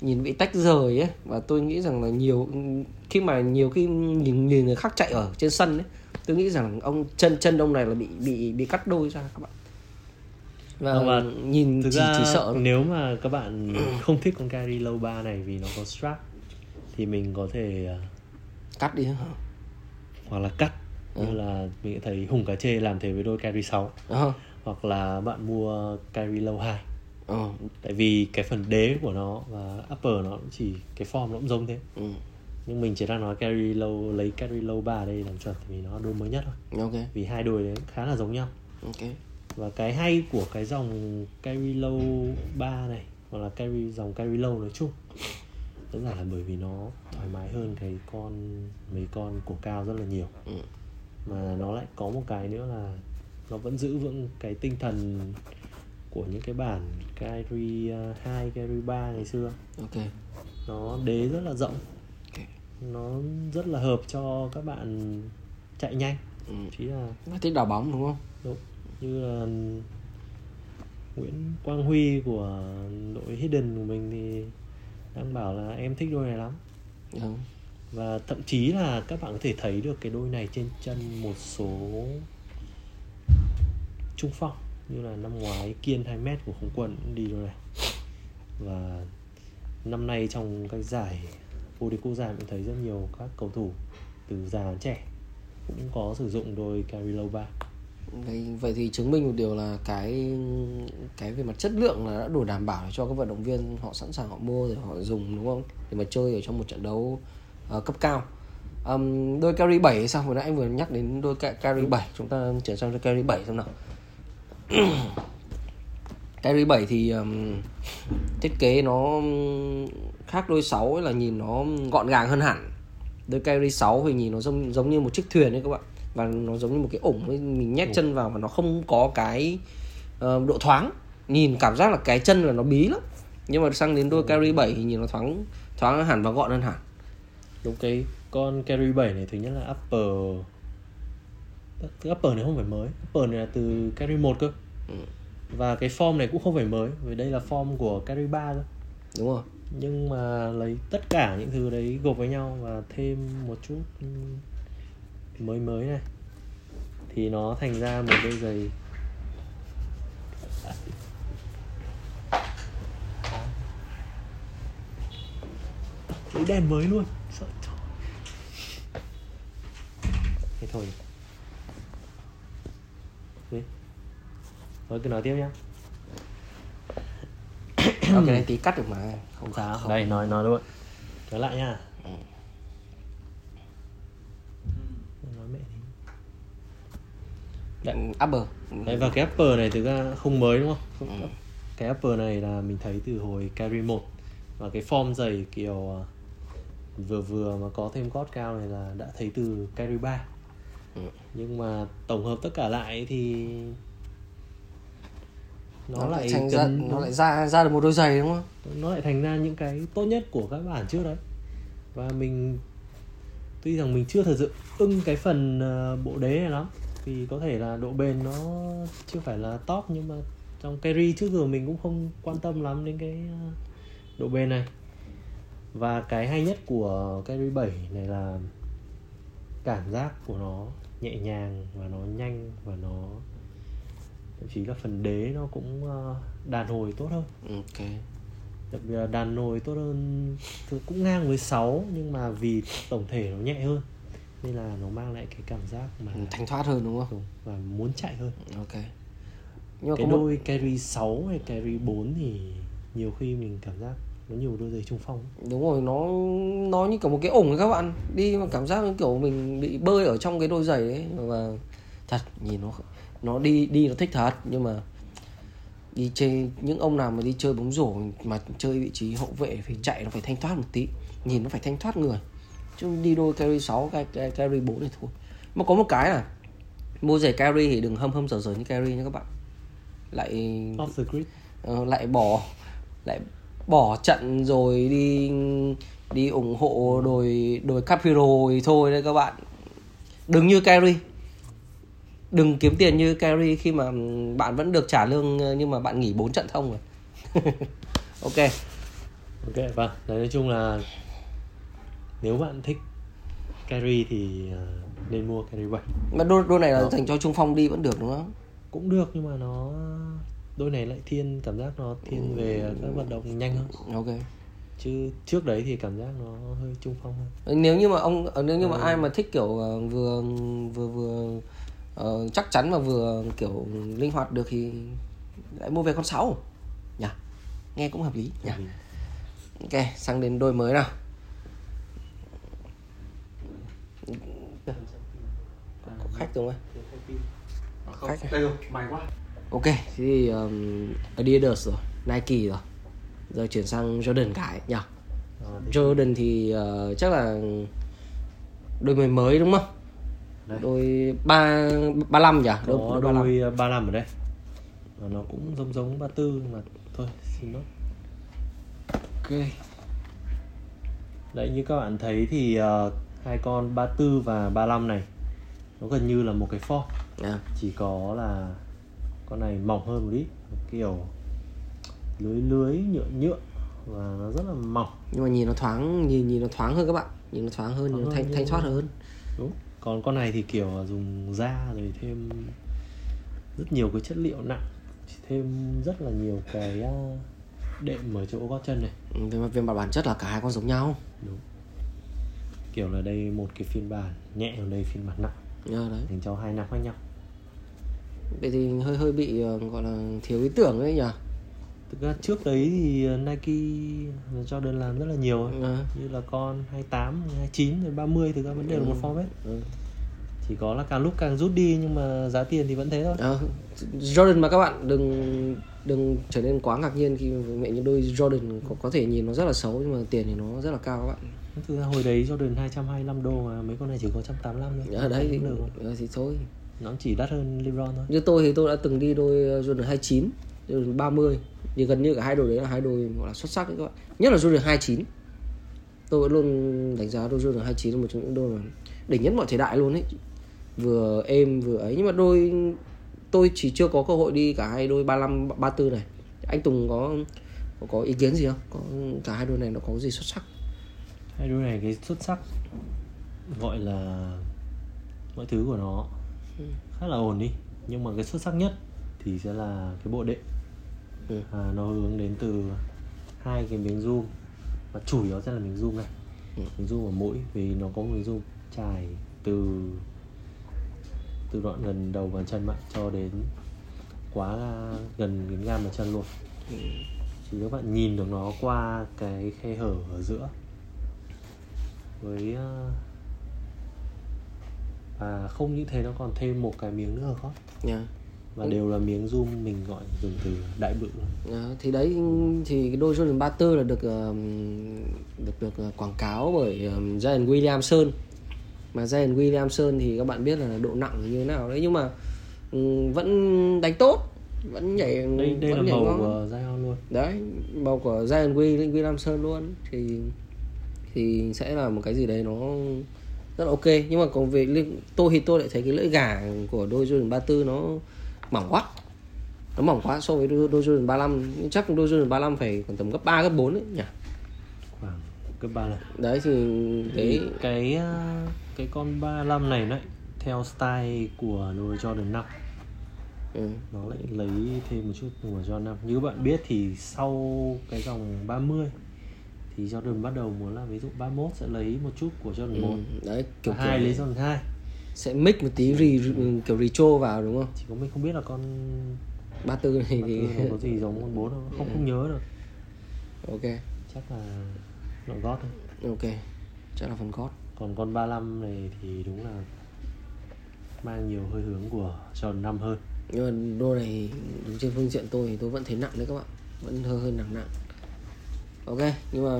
nhìn bị tách rời ấy và tôi nghĩ rằng là nhiều khi mà nhiều khi nhìn, nhìn người khác chạy ở trên sân ấy tôi nghĩ rằng ông chân chân ông này là bị bị bị cắt đôi ra các bạn. Và, và nhìn thực chỉ, ra chỉ sợ nếu mà các bạn không thích con carry low 3 này vì nó có strap thì mình có thể à, cắt đi. hả hoặc là cắt. Ừ. như là mình thấy hùng cá chê làm thế với đôi carry 6 uh-huh. hoặc là bạn mua carry low 2 uh. tại vì cái phần đế của nó và upper nó cũng chỉ cái form nó cũng giống thế. Ừ. Nhưng mình chỉ đang nói carry low lấy carry low 3 đây làm chuẩn vì nó đôi mới nhất thôi. Ok. Vì hai đôi đấy khá là giống nhau. Ok. Và cái hay của cái dòng carry low 3 này hoặc là carry dòng carry low nói chung đơn giản là bởi vì nó thoải mái hơn cái con mấy con cổ cao rất là nhiều. Ừ. mà nó lại có một cái nữa là nó vẫn giữ vững cái tinh thần của những cái bản carry 2, carry 3 ngày xưa. Ok. Nó đế rất là rộng. Nó rất là hợp cho các bạn chạy nhanh. Ừ. chỉ là thích đá bóng đúng không? Đúng. Như là Nguyễn Quang Huy của đội Hidden của mình thì đang bảo là em thích đôi này lắm. Ừ. và thậm chí là các bạn có thể thấy được cái đôi này trên chân một số trung phong như là năm ngoái kiên 2 mét của không quân đi đôi này. Và năm nay trong cái giải vô địch quốc gia mình thấy rất nhiều các cầu thủ từ già đến trẻ cũng có sử dụng đôi carry vậy thì chứng minh một điều là cái cái về mặt chất lượng là đã đủ đảm bảo cho các vận động viên họ sẵn sàng họ mua rồi họ dùng đúng không? Để mà chơi ở trong một trận đấu uh, cấp cao. Um, đôi carry 7 sao? Vừa nãy anh vừa nhắc đến đôi carry 7 chúng ta chuyển sang đôi carry 7 xem nào. Carry 7 thì um, thiết kế nó khác đôi 6 là nhìn nó gọn gàng hơn hẳn. Đôi carry 6 thì nhìn nó giống giống như một chiếc thuyền đấy các bạn và nó giống như một cái ủng mình nhét chân vào và nó không có cái uh, độ thoáng. Nhìn cảm giác là cái chân là nó bí lắm. Nhưng mà sang đến đôi carry 7 thì nhìn nó thoáng thoáng hẳn và gọn hơn hẳn. Đúng cái con carry 7 này thứ nhất là upper. Upper này không phải mới upper này là từ carry 1 cơ. Ừ. và cái form này cũng không phải mới vì đây là form của carry 3 cơ. Đúng rồi. Nhưng mà lấy tất cả những thứ đấy gộp với nhau và thêm một chút mới mới này. Thì nó thành ra một đôi giày. Lấy đèn mới luôn. Sợ trời. Thế thôi. Đấy. thôi cứ nói tiếp nhá. Ok này tí cắt được mà. Không sao đây nói nói luôn. Trở lại nha ừ. Đạn upper Đấy, và cái upper này thực ra không mới đúng không? Ừ. Cái upper này là mình thấy từ hồi carry 1 Và cái form giày kiểu à, vừa vừa mà có thêm gót cao này là đã thấy từ carry 3 ừ. Nhưng mà tổng hợp tất cả lại thì nó, nó lại thành ra, nó lại ra ra được một đôi giày đúng không? Nó lại thành ra những cái tốt nhất của các bản trước đấy Và mình tuy rằng mình chưa thật sự ưng cái phần à, bộ đế này lắm vì có thể là độ bền nó chưa phải là top nhưng mà trong carry trước giờ mình cũng không quan tâm lắm đến cái ờ, độ bền này. Và cái hay nhất của carry 7 này là cảm giác của nó nhẹ nhàng và nó nhanh và nó thậm chí là phần đế nó cũng ờ, đàn hồi tốt hơn. Ok. Đặc biệt là đàn hồi tốt hơn cũng ngang với 6 nhưng mà vì tổng thể nó nhẹ hơn nên là nó mang lại cái cảm giác mà thanh thoát hơn đúng không? Đúng, và muốn chạy hơn. Ok. Nhưng mà cái đôi một... carry 6 hay carry 4 thì nhiều khi mình cảm giác nó nhiều đôi giày trung phong. Đúng rồi nó nó như kiểu một cái ủng ấy các bạn. Đi mà cảm giác như kiểu mình bị bơi ở trong cái đôi giày ấy. Và thật nhìn nó nó đi đi nó thích thật. Nhưng mà đi chơi những ông nào mà đi chơi bóng rổ mà chơi vị trí hậu vệ phải chạy nó phải thanh thoát một tí. Nhìn nó phải thanh thoát người chứ đi đôi carry 6 carry 4 thì thôi. Mà có một cái là mua giày carry thì đừng hâm hâm dở dở như carry nha các bạn. Lại off the grid. Uh, lại bỏ lại bỏ trận rồi đi đi ủng hộ đồi đồi Capiro thì thôi đấy các bạn. Đừng như carry. Đừng kiếm tiền như carry khi mà bạn vẫn được trả lương nhưng mà bạn nghỉ 4 trận thông rồi. Ok. Ok vâng. Đấy nói chung là nếu bạn thích carry thì ờ, nên mua carry 7 mà đôi đôi này là Đó. dành cho trung phong đi vẫn được đúng không? Cũng được nhưng mà nó đôi này lại thiên cảm giác nó thiên về các vận động nhanh hơn. Ok. Chứ trước đấy thì cảm giác nó hơi trung phong hơn. Nếu như mà ông ờ, nếu như mà ừ. ai mà thích kiểu ờ, vừa vừa vừa uh, chắc chắn mà vừa kiểu linh hoạt được thì lại mua về con 6 nhỉ? Nghe cũng hợp lý nhỉ? Ok sang đến đôi mới nào có khách rồi không? khách đây rồi mày quá. Ok thì um, Adidas rồi Nike rồi. Giờ chuyển sang Jordan cái nhỉ? À, Jordan thì uh, chắc là đôi mới mới đúng không? Đây. đôi ba ba năm nhỉ? Đôi, đôi, đôi ba năm ở đây. Và nó cũng giống giống ba tư mà thôi xin lỗi. Ok. Đấy như các bạn thấy thì uh, hai con 34 và 35 này nó gần như là một cái form à. chỉ có là con này mỏng hơn một ít kiểu lưới lưới nhựa nhựa và nó rất là mỏng. Nhưng mà nhìn nó thoáng nhìn nhìn nó thoáng hơn các bạn. Nhìn nó thoáng hơn thoáng nó thanh thanh thoát hơn. Đúng. Còn con này thì kiểu dùng da rồi thêm rất nhiều cái chất liệu nặng thêm rất là nhiều cái à, đệm ở chỗ gót chân này. Về mặt về mặt bản chất là cả hai con giống nhau. Đúng kiểu là đây một cái phiên bản nhẹ ở đây phiên bản nặng à, đấy. dành cho hai nặng khác nhau vậy thì hơi hơi bị uh, gọi là thiếu ý tưởng đấy nhỉ thực ra trước đấy thì ờ, Nike Jordan làm rất là nhiều à. như là con 28, 29 rồi 30 thực ra vẫn đều ừ. là một form hết ừ. chỉ có là càng lúc càng rút đi nhưng mà giá tiền thì vẫn thế thôi à, Jordan mà các bạn đừng đừng trở nên quá ngạc nhiên khi mẹ những đôi Jordan có, có thể nhìn nó rất là xấu nhưng mà tiền thì nó rất là cao các bạn thực ra hồi đấy Jordan 225 đô mà mấy con này chỉ có 185 thôi. Ở đấy thì, thì thôi. Nó chỉ đắt hơn LeBron thôi. Như tôi thì tôi đã từng đi đôi Jordan 29 Jordan 30 thì gần như cả hai đôi đấy là hai đôi gọi là xuất sắc đấy các bạn. Nhất là Jordan 29 tôi vẫn luôn đánh giá đôi Jordan 29 là một trong những đôi mà đỉnh nhất mọi thời đại luôn ấy. Vừa êm vừa ấy. Nhưng mà đôi tôi chỉ chưa có cơ hội đi cả hai đôi 35 34 này. Anh Tùng có có, có ý kiến gì không? Có cả hai đôi này nó có gì xuất sắc hai đôi này cái xuất sắc gọi là mọi thứ của nó ừ. khá là ổn đi nhưng mà cái xuất sắc nhất thì sẽ là cái bộ đệm ừ. à, nó hướng đến từ hai cái miếng zoom và chủ yếu sẽ là miếng zoom này ừ. miếng zoom ở mũi vì nó có một miếng zoom trải từ từ đoạn gần đầu bàn chân bạn cho đến quá gần đến gan bàn chân luôn ừ. thì các bạn nhìn được nó qua cái khe hở ở giữa với à, và không những thế nó còn thêm một cái miếng nữa gót yeah và đều là miếng zoom mình gọi dùng từ đại bự. À, thì đấy thì cái đôi Jordan 34 là được được được uh, quảng cáo bởi Zion Williamson. Mà Zion Williamson thì các bạn biết là độ nặng như thế nào đấy nhưng mà um, vẫn đánh tốt vẫn nhảy đây, đây vẫn là nhảy màu ngon. của Zion luôn. Đấy màu của Zion Williamson luôn. Thì thì sẽ là một cái gì đấy nó rất là ok. Nhưng mà còn về tôi thì tôi lại thấy cái lưỡi gà của đôi Jordan 34 nó mỏng quá. Nó mỏng quá so với đôi, đôi Jordan 35 chắc đôi Jordan 35 phải còn tầm gấp 3 gấp 4 đấy nhỉ? Khoảng gấp 3 lần. Đấy thì cái cái cái con 35 này đấy theo style của đôi Jordan 5 ừ. nó lại lấy thêm một chút của Jordan 5 như các bạn biết thì sau cái dòng 30 thì Jordan bắt đầu muốn là ví dụ 31 sẽ lấy một chút của Jordan 1 ừ, đấy kiểu hai lấy Jordan 2 sẽ mix một tí re, kiểu retro vào đúng không? Chỉ có mình không biết là con 34 này thì có gì giống con 4 không? Không, không nhớ được. Ok. Chắc là nội gót thôi. Ok. Chắc là phần gót. Còn con 35 này thì đúng là mang nhiều hơi hướng của tròn năm hơn. Nhưng mà đô này đứng trên phương diện tôi thì tôi vẫn thấy nặng đấy các bạn. Vẫn hơi hơi nặng nặng ok nhưng mà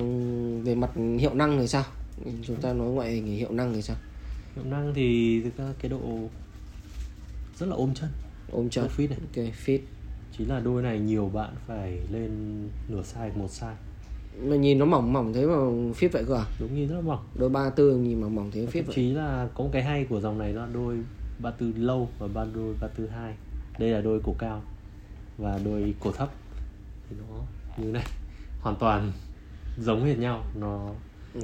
về mặt hiệu năng thì sao? Chúng ta nói ngoại hình hiệu năng thì sao? Hiệu năng thì thực ra cái độ rất là ôm chân. Ôm chân. Fit này. Ok fit. Chỉ là đôi này nhiều bạn phải lên nửa size một size. Mà nhìn nó mỏng mỏng thế mà fit vậy cơ à? Đúng nhìn rất là mỏng. Đôi ba tư nhìn mà mỏng thế fit vậy. chí là có cái hay của dòng này đó đôi ba tư lâu và ba đôi ba tư hai. Đây là đôi cổ cao và đôi cổ thấp. Thì nó như này hoàn toàn giống hệt nhau. Nó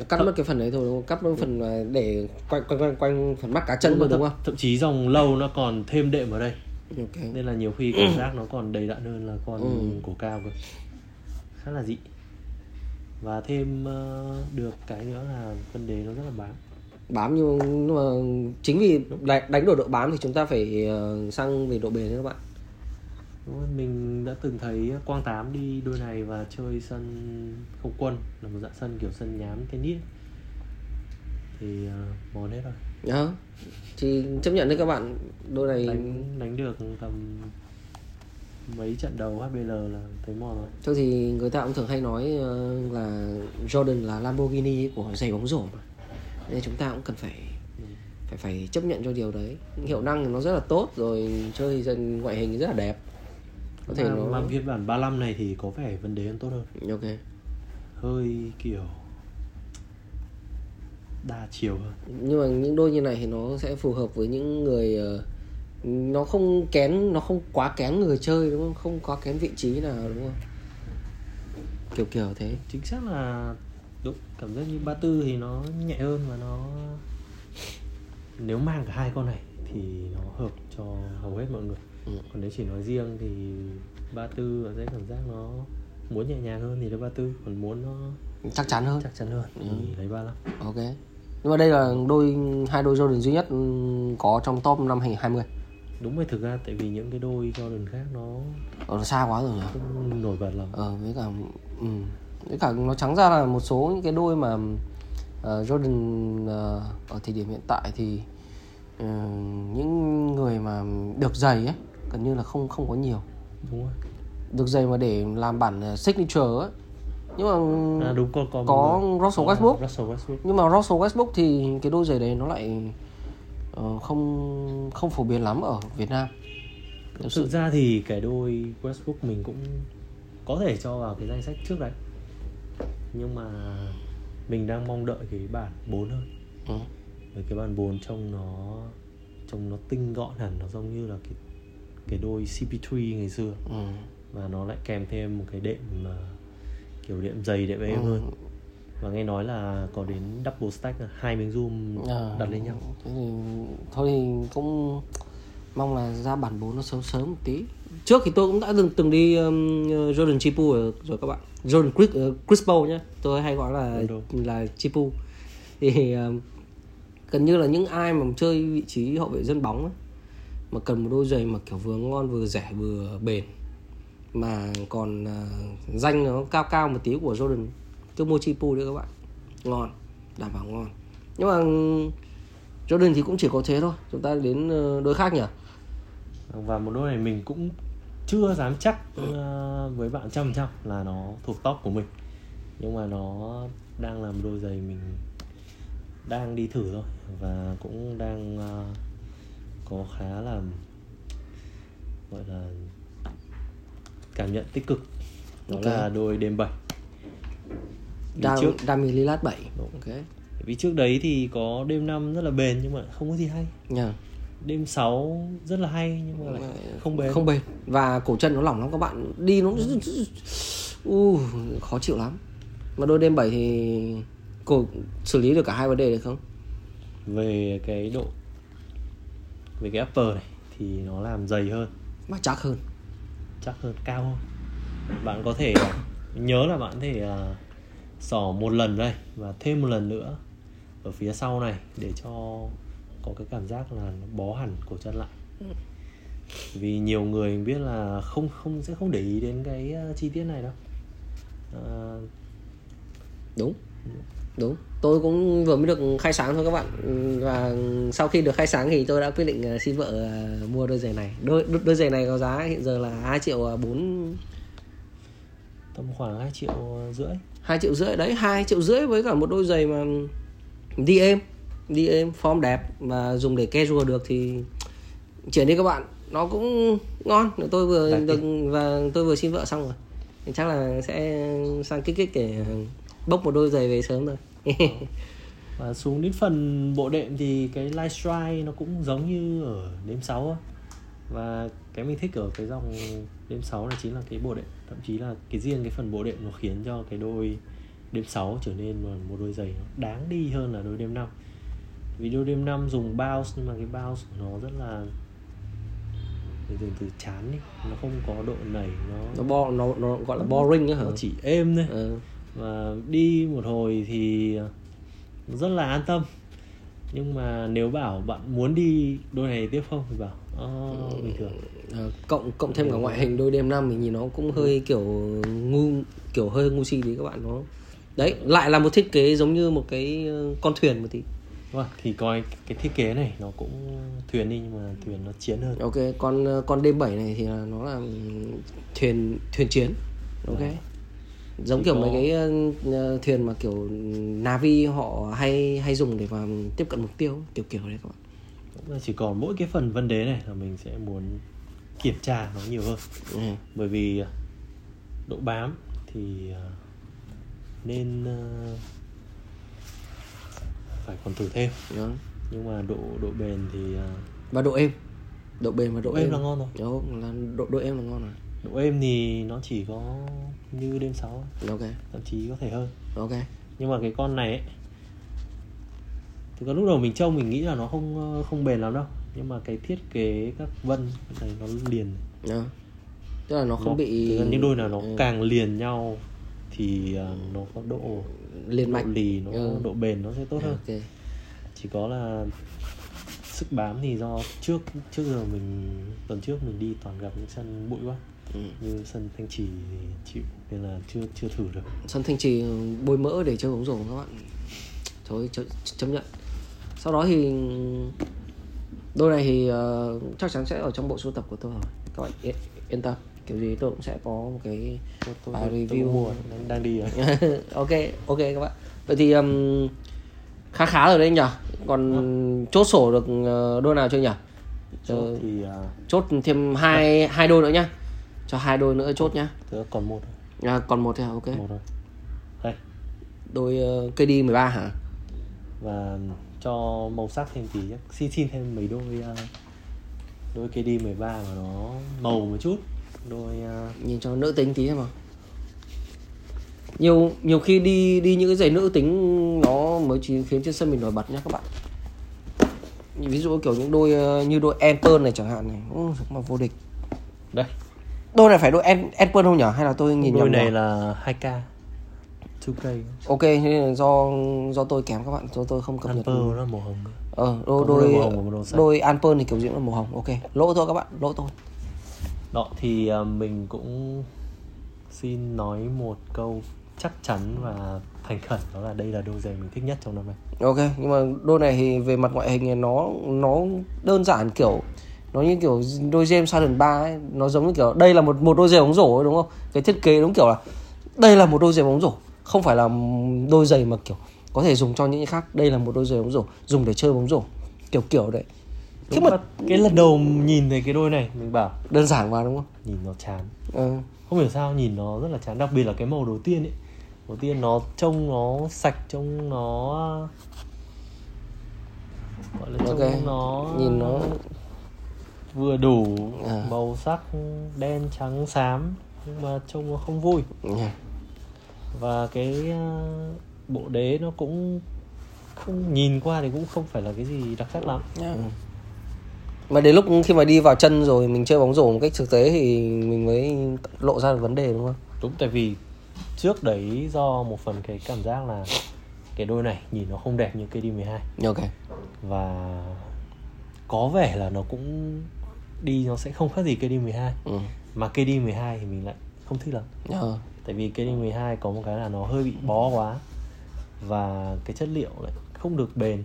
cắt Th- mất cái phần đấy thôi đúng không? Cắt mất phần để quanh quanh quanh, quanh phần mắt cá chân đúng, đúng không? thậm chí dòng lâu nó còn thêm đệm ở đây. Okay. nên là nhiều khi cảm giác nó còn đầy đặn hơn là con ừ. cổ cao cơ. Khá là dị. Và thêm uh, được cái nữa là vấn đề nó rất là bám. Bám nhưng, mà chính vì đánh đổi độ bám thì chúng ta phải uh, sang về độ bền đấy các bạn Đúng rồi, mình đã từng thấy Quang Tám đi đôi này và chơi sân không quân là một dạng sân kiểu sân nhám tennis thì uh, mòn hết rồi. Đó. Thì chấp nhận đấy các bạn, đôi này đánh đánh được tầm mấy trận đầu HBL là thấy mòn rồi. Thôi thì người ta cũng thường hay nói ờ, là Jordan là Lamborghini của giày bóng rổ mà. Nên chúng ta cũng cần phải ừ. phải phải chấp nhận cho điều đấy. Hiệu năng thì nó rất là tốt rồi chơi dần ngoại hình rất là đẹp có thể nó mà phiên bản 35 này thì có vẻ vấn đề hơn tốt hơn. Ok. Hơi kiểu đa chiều hơn. Nhưng mà những đôi như này thì nó sẽ phù hợp với những người ờ, nó không kén nó không quá kén người chơi đúng không? Không quá kén vị trí nào đúng không? Kiểu kiểu thế. Chính xác là đúng cảm giác như ba tư thì nó nhẹ hơn và nó nếu mang cả hai con này thì nó hợp cho hầu hết mọi người ừ. còn nếu chỉ nói riêng thì ba tư sẽ cảm giác nó muốn nhẹ nhàng hơn thì lấy ba tư còn muốn nó chắc chắn hơn chắc chắn hơn ừ. thì lấy ba ok nhưng mà đây là đôi hai đôi Jordan duy nhất ừ, có trong top năm 2020 đúng rồi thực ra tại vì những cái đôi Jordan khác nó ờ, nó xa quá rồi nhỉ nổi bật lắm ờ với cả ừ. với cả nó trắng ra là một số những cái đôi mà uh, Jordan uh, ở thời điểm hiện tại thì uh, những người mà được giày ấy gần như là không không có nhiều. Đúng rồi. Được giày mà để làm bản signature ấy. Nhưng mà à, đúng có có, có Russell Westbrook. Russell Westbrook. Nhưng mà Russell Westbrook thì cái đôi giày đấy nó lại uh, không không phổ biến lắm ở Việt Nam. Thực sự. ra thì cái đôi Westbrook mình cũng có thể cho vào cái danh sách trước đấy. Nhưng mà mình đang mong đợi cái bản 4 hơn. Ừ. Cái bản 4 trông nó trông nó tinh gọn hẳn nó giống như là cái cái đôi CP3 ngày xưa. Ừ. và nó lại kèm thêm một cái đệm mà kiểu đệm dày đệm êm ừ. hơn. Và nghe nói là có đến double stack hai miếng zoom à, đặt lên nhau. thế thì thôi thì cũng mong là ra bản 4 nó sớm sớm một tí. Trước thì tôi cũng đã từng từng đi um, Jordan Chipu rồi, rồi các bạn. Jordan Chris, uh, Chris Paul nhé tôi hay gọi là là Chipu. Thì um, gần như là những ai mà chơi vị trí hậu vệ dân bóng ấy, mà cần một đôi giày mà kiểu vừa ngon vừa rẻ vừa bền. Mà còn uh, danh nó cao cao một tí của Jordan cứ mua Chipu đấy các bạn. Ngon đảm bảo ngon. Nhưng mà Jordan thì cũng chỉ có thế thôi. Chúng ta đến uh, đôi khác nhỉ? Và một đôi này mình cũng chưa dám chắc uh, với bạn trăm trăm là nó thuộc top của mình. Nhưng mà nó đang làm đôi giày mình đang đi thử thôi. Và cũng đang uh, có khá là gọi là cảm nhận tích cực. Đó okay. là đôi đêm 7 Đam, trước. Dami Lillard 7 Đúng. ok. Vì trước đấy thì có đêm 5 rất là bền nhưng mà không có gì hay. Yeah. đêm 6 rất là hay nhưng mà lại không bền. không bền. Và cổ chân nó lỏng lắm các bạn. Đi nó uh, khó chịu lắm. Mà đôi đêm 7 thì cổ xử lý được cả hai vấn đề được không? Về cái độ về cái upper này thì nó làm dày hơn. Và chắc hơn. Chắc hơn cao hơn. Bạn có thể nhớ là bạn có thể uh, xỏ một lần đây và thêm một lần nữa ở phía sau này để cho có cái cảm giác là nó bó hẳn cổ chân lại. Ừ. vì nhiều người biết là không không sẽ không để ý đến cái uh, chi tiết này đâu. Uh, đúng đúng. Tôi cũng vừa mới được khai sáng thôi các bạn. Và sau khi được khai sáng thì tôi đã quyết định uh, xin vợ uh, mua đôi giày này. Đôi đôi giày này có giá hiện giờ là hai triệu bốn. Tầm khoảng 2 triệu rưỡi. 2 triệu rưỡi đấy 2 triệu rưỡi với cả một đôi giày mà đi êm. Đi êm form đẹp mà dùng để casual được thì chuyển đi các bạn. Nó cũng ngon. Tôi vừa được và tôi vừa xin vợ xong rồi. Thì chắc là sẽ sang kích kích để bốc một đôi giày về sớm rồi và xuống đến phần bộ đệm thì cái light strike nó cũng giống như ở đêm 6 và cái mình thích ở cái dòng đêm 6 là chính là cái bộ đệm. Thậm chí là cái riêng cái phần bộ đệm nó khiến cho cái đôi đêm 6 trở nên một đôi giày nó đáng đi hơn là đôi đêm 5 vì đôi đêm 5 dùng bounce nhưng mà cái bounce của nó rất là từ từ, từ chán đi. Nó không có độ nảy nó nó bo nó nó gọi là boring á hả? Nó chỉ êm thôi. Ừ. và đi một hồi thì rất là an tâm nhưng mà nếu bảo bạn muốn đi đôi này tiếp không thì bảo oh, bình thường à, cộng cộng thêm cả ngoại hình đôi đêm năm mình nhìn nó cũng hơi kiểu ngu kiểu hơi ngu si tí các bạn nó đấy lại là một thiết kế giống như một cái ờ, con thuyền một tí Vâng, thì coi cái thiết kế này nó cũng thuyền đi nhưng mà thuyền nó chiến hơn. Ok, con con đêm 7 này thì là nó là thuyền thuyền chiến. Ok. Đấy giống thì kiểu có... mấy cái uh, thuyền mà kiểu navi họ hay hay dùng để mà tiếp cận mục tiêu kiểu kiểu đấy các bạn. Chỉ còn mỗi cái phần vấn đề này là mình sẽ muốn kiểm tra nó nhiều hơn. Ừ. bởi vì độ bám thì nên phải còn thử thêm. Đó. nhưng mà độ độ bền thì và độ êm. Độ bền và độ, độ êm là ngon rồi. Đó, là độ độ êm là ngon rồi độ êm thì nó chỉ có như đêm sáu ok. Thậm chí có thể hơn. Ok. Nhưng mà cái con này ấy thì có lúc đầu mình trông mình nghĩ là nó không không bền lắm đâu. Nhưng mà cái thiết kế các vân này nó liền. Đó. tức là nó không nó, bị những đôi nào nó ừ, càng liền nhau thì ờ, nó có độ liền độ mạch lì nó Ừ. độ bền nó sẽ tốt hơn. Ok. Chỉ có là sức bám thì do trước trước giờ mình tuần trước mình đi toàn gặp những sân bụi quá ừ. như sân thanh trì thì chịu nên là chưa chưa thử được. Sân thanh trì bôi mỡ để chơi bóng rổ các bạn. Thôi ch- chấp nhận. Sau đó thì đôi này thì ờ, chắc chắn sẽ ở trong bộ sưu tập của tôi rồi. Các bạn yên, yên tâm. Kiểu gì tôi cũng sẽ có một cái tôi, tôi, bài tôi, tôi review cũng mua đang, đang đi rồi. Ok ok các bạn. Vậy thì um, khá khá rồi đấy nhỉ? Còn chốt sổ được ờ, đôi nào chưa nhỉ? Chốt Ờ, thì uh, chốt thêm hai hai đôi nữa nhá cho hai đôi nữa chốt nhá. Tớ còn một rồi à, còn một thôi à, ok. Một rồi đây. Đôi uh, KD 13 hả? Và cho màu sắc thêm tí xin xin thêm mấy đôi uh, đôi KD 13 mà nó màu một chút. Đôi uh, nhìn cho nữ tính tí nào. Nhiều nhiều khi đi đi những cái giày nữ tính nó mới chỉ khiến trên sân mình nổi bật nhá các bạn. Ví dụ kiểu những đôi như đôi Emper này chẳng hạn này. Ui, mà vô địch. Đây đôi này phải đôi En- Emper không nhỉ hay là tôi nhìn đôi nhầm này nhỉ? là 2K 2K ok thế là do do tôi kém các bạn do tôi không cập nhật. Amper nó màu hồng ờ đôi Có đôi đôi màu hồng và một đôi xanh. đôi Anper thì kiểu diễn là màu hồng. Ok lỗ thôi các bạn lỗ thôi đó thì uh, mình cũng xin nói một câu chắc chắn và thành khẩn đó là đây là đôi giày mình thích nhất trong năm nay. Ok nhưng mà đôi này thì về mặt ngoại hình thì nó nó đơn giản kiểu nó như kiểu đôi James Harden 3 ấy nó giống như kiểu đây là một một đôi giày bóng rổ ấy, đúng không? Cái thiết kế đúng kiểu là đây là một đôi giày bóng rổ không phải là đôi giày mà kiểu có thể dùng cho những cái khác đây là một đôi giày bóng rổ dùng để chơi bóng rổ kiểu kiểu đấy. Đúng mà- mà cái lần đầu nhìn thấy cái đôi này mình bảo đơn giản mà đúng không? nhìn nó chán. Ờ, không hiểu sao nhìn nó rất là chán đặc biệt là cái màu đầu tiên ấy. Đầu tiên nó trông nó sạch trông nó gọi là trông ok nó nhìn nó vừa đủ À. màu sắc đen trắng xám nhưng mà trông nó không vui nha. và cái uh, bộ đế nó cũng không nhìn qua thì cũng không phải là cái gì đặc sắc lắm Ừ. mà đến lúc khi mà đi vào chân rồi mình chơi bóng rổ một cách thực tế thì mình mới lộ ra được vấn đề đúng không đúng tại vì trước đấy do một phần cái cảm giác là cái đôi này nhìn nó không đẹp như KD12 ok và có vẻ là nó cũng đi nó sẽ không khác gì KD12 ừ. mà KD12 thì mình lại không thích lắm Ờ. tại vì KD12 có một cái là nó hơi bị bó quá và cái chất liệu lại không được bền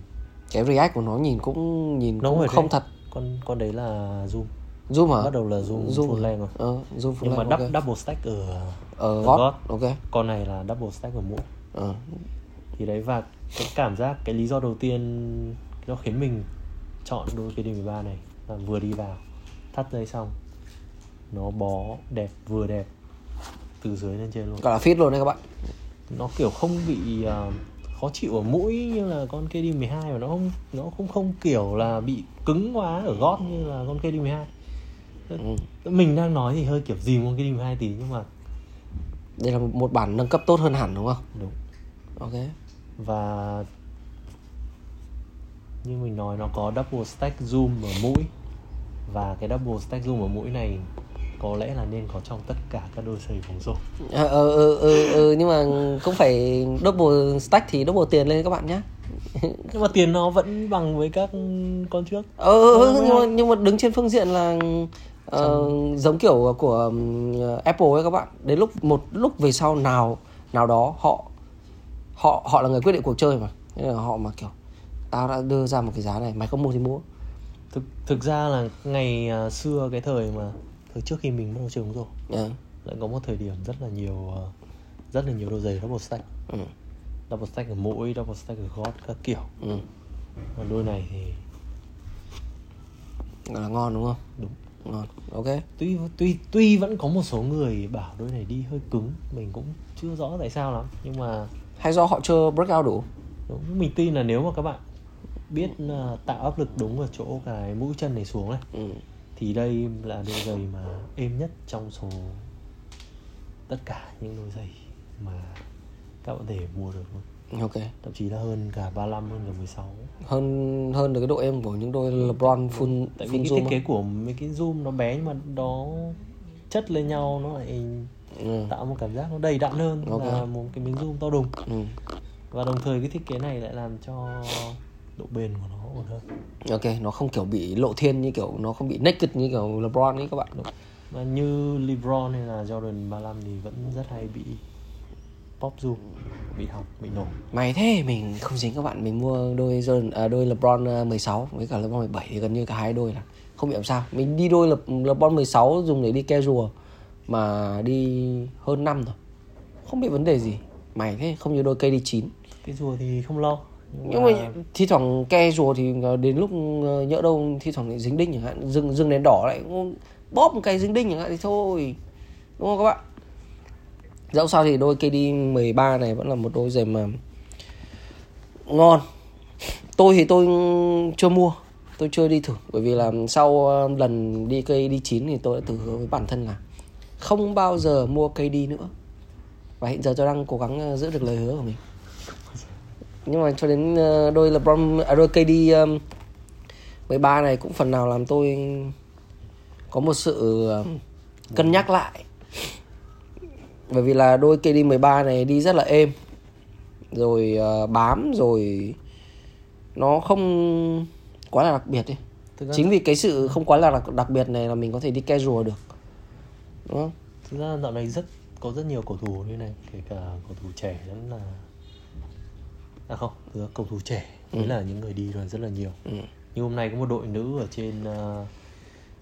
cái react của nó nhìn cũng nhìn nó cũng không thế. thật con con đấy là zoom zoom hả bắt đầu là zoom, Zoom full length rồi ờ zoom full nhưng mà length, dou- ok. double stack ở ở ở gót gót. ok con này là double stack ở mũi ờ. thì đấy và cái cảm giác cái lý do đầu tiên nó khiến mình chọn đôi cái D13 này là vừa đi vào thắt dây xong nó bó đẹp vừa đẹp từ dưới lên trên luôn. Gọi là fit luôn đấy các bạn. Nó kiểu không bị ờ, khó chịu ở mũi như là con KD12 và nó không nó cũng không kiểu là bị cứng quá ở gót như là con KD12 ừ. mình đang nói thì hơi kiểu dìm con KD12 tí nhưng mà đây là một bản nâng cấp tốt hơn hẳn đúng không? Đúng. Ok. Và như mình nói nó có double stack zoom ở mũi và cái double stack zoom ở mũi này có lẽ là nên có trong tất cả các đôi giày bóng rổ ờ ờ ờ ờ, ờ, nhưng mà cũng phải double stack thì double tiền lên các bạn nhé nhưng mà tiền nó vẫn bằng với các con trước. Ờ Ờ, nhưng mà, nhưng mà đứng trên phương diện là ờ, giống kiểu của Apple ấy các bạn. Đến lúc một lúc về sau nào nào đó họ họ họ là người quyết định cuộc chơi mà. Nên là họ mà kiểu tao đã đưa ra một cái giá này mày không mua thì mua thực thực ra là ngày à, xưa cái thời mà thời trước khi mình mua chơi bóng rổ Ờ, lại có một thời điểm rất là nhiều à, rất là nhiều đôi giày double stack. Ừ, double stack ở mũi double stack ở gót các kiểu. Ừ. còn đôi này thì Gọi là ngon đúng không? Đúng. Ngon ok. Tuy tuy tuy vẫn có một số người bảo đôi này đi hơi cứng mình cũng chưa rõ tại sao lắm nhưng mà hay do họ chưa breakout đủ? Đúng mình tin là nếu mà các bạn biết uh, tạo áp lực đúng ở chỗ cái mũi chân này xuống này ừ. thì đây là đôi giày mà êm nhất trong số tất cả những đôi giày mà các bạn thể mua được luôn ok thậm chí là hơn cả 35 hơn cả 16 hơn hơn được cái độ êm của những đôi LeBron full tại vì full cái zoom thiết kế của mấy cái zoom nó bé nhưng mà nó chất lên nhau nó lại ừ. tạo một cảm giác nó đầy đặn hơn okay. là một cái miếng zoom to đùng ừ. và đồng thời cái thiết kế này lại làm cho độ bền của nó ổn hơn. Ok nó không kiểu bị lộ thiên như kiểu nó không bị naked như kiểu LeBron ấy các bạn. Đúng. mà như LeBron hay là Jordan 35 thì vẫn rất hay bị pop zoom bị hỏng bị nổ. Mày thế mình không dính các bạn. Mình mua đôi Jordan à, đôi LeBron 16 với cả LeBron 17 thì gần như cả hai đôi là không bị làm sao. Mình đi đôi Le, LeBron 16 dùng để đi casual mà đi hơn năm rồi. Không bị vấn đề gì. Mày thế không như đôi cây đi chín. Cái rùa thì không lo nhưng mà, thi thoảng ke rùa thì đến lúc ờ, nhỡ đâu thi thoảng lại dính đinh chẳng hạn dừng dừng đèn đỏ lại bóp một cây dính đinh chẳng hạn thì thôi đúng không các bạn? Dẫu sao thì đôi KD 13 này vẫn là một đôi giày mà ngon. Tôi thì tôi chưa mua tôi chưa đi thử. Bởi vì là sau ờ, lần đi cây đi chín thì tôi đã tự hứa với bản thân là không bao giờ mua cây đi nữa. Và hiện giờ tôi đang cố gắng ờ, giữ được lời hứa của mình nhưng mà cho đến ờ, đôi LeBron à, đôi KD um, 13 này cũng phần nào làm tôi có một sự cân nhắc lại bởi vì là đôi KD 13 này đi rất là êm rồi uh, bám rồi nó không quá là đặc biệt ấy. chính vì cái sự không quá là đặc, đặc biệt này là mình có thể đi casual được đúng không thực ra dạo này rất có rất nhiều cầu thủ như này kể cả cầu thủ trẻ vẫn là à không ra cầu thủ trẻ mới ừ. là những người đi rồi rất là nhiều ừ. như hôm nay có một đội nữ ở trên uh,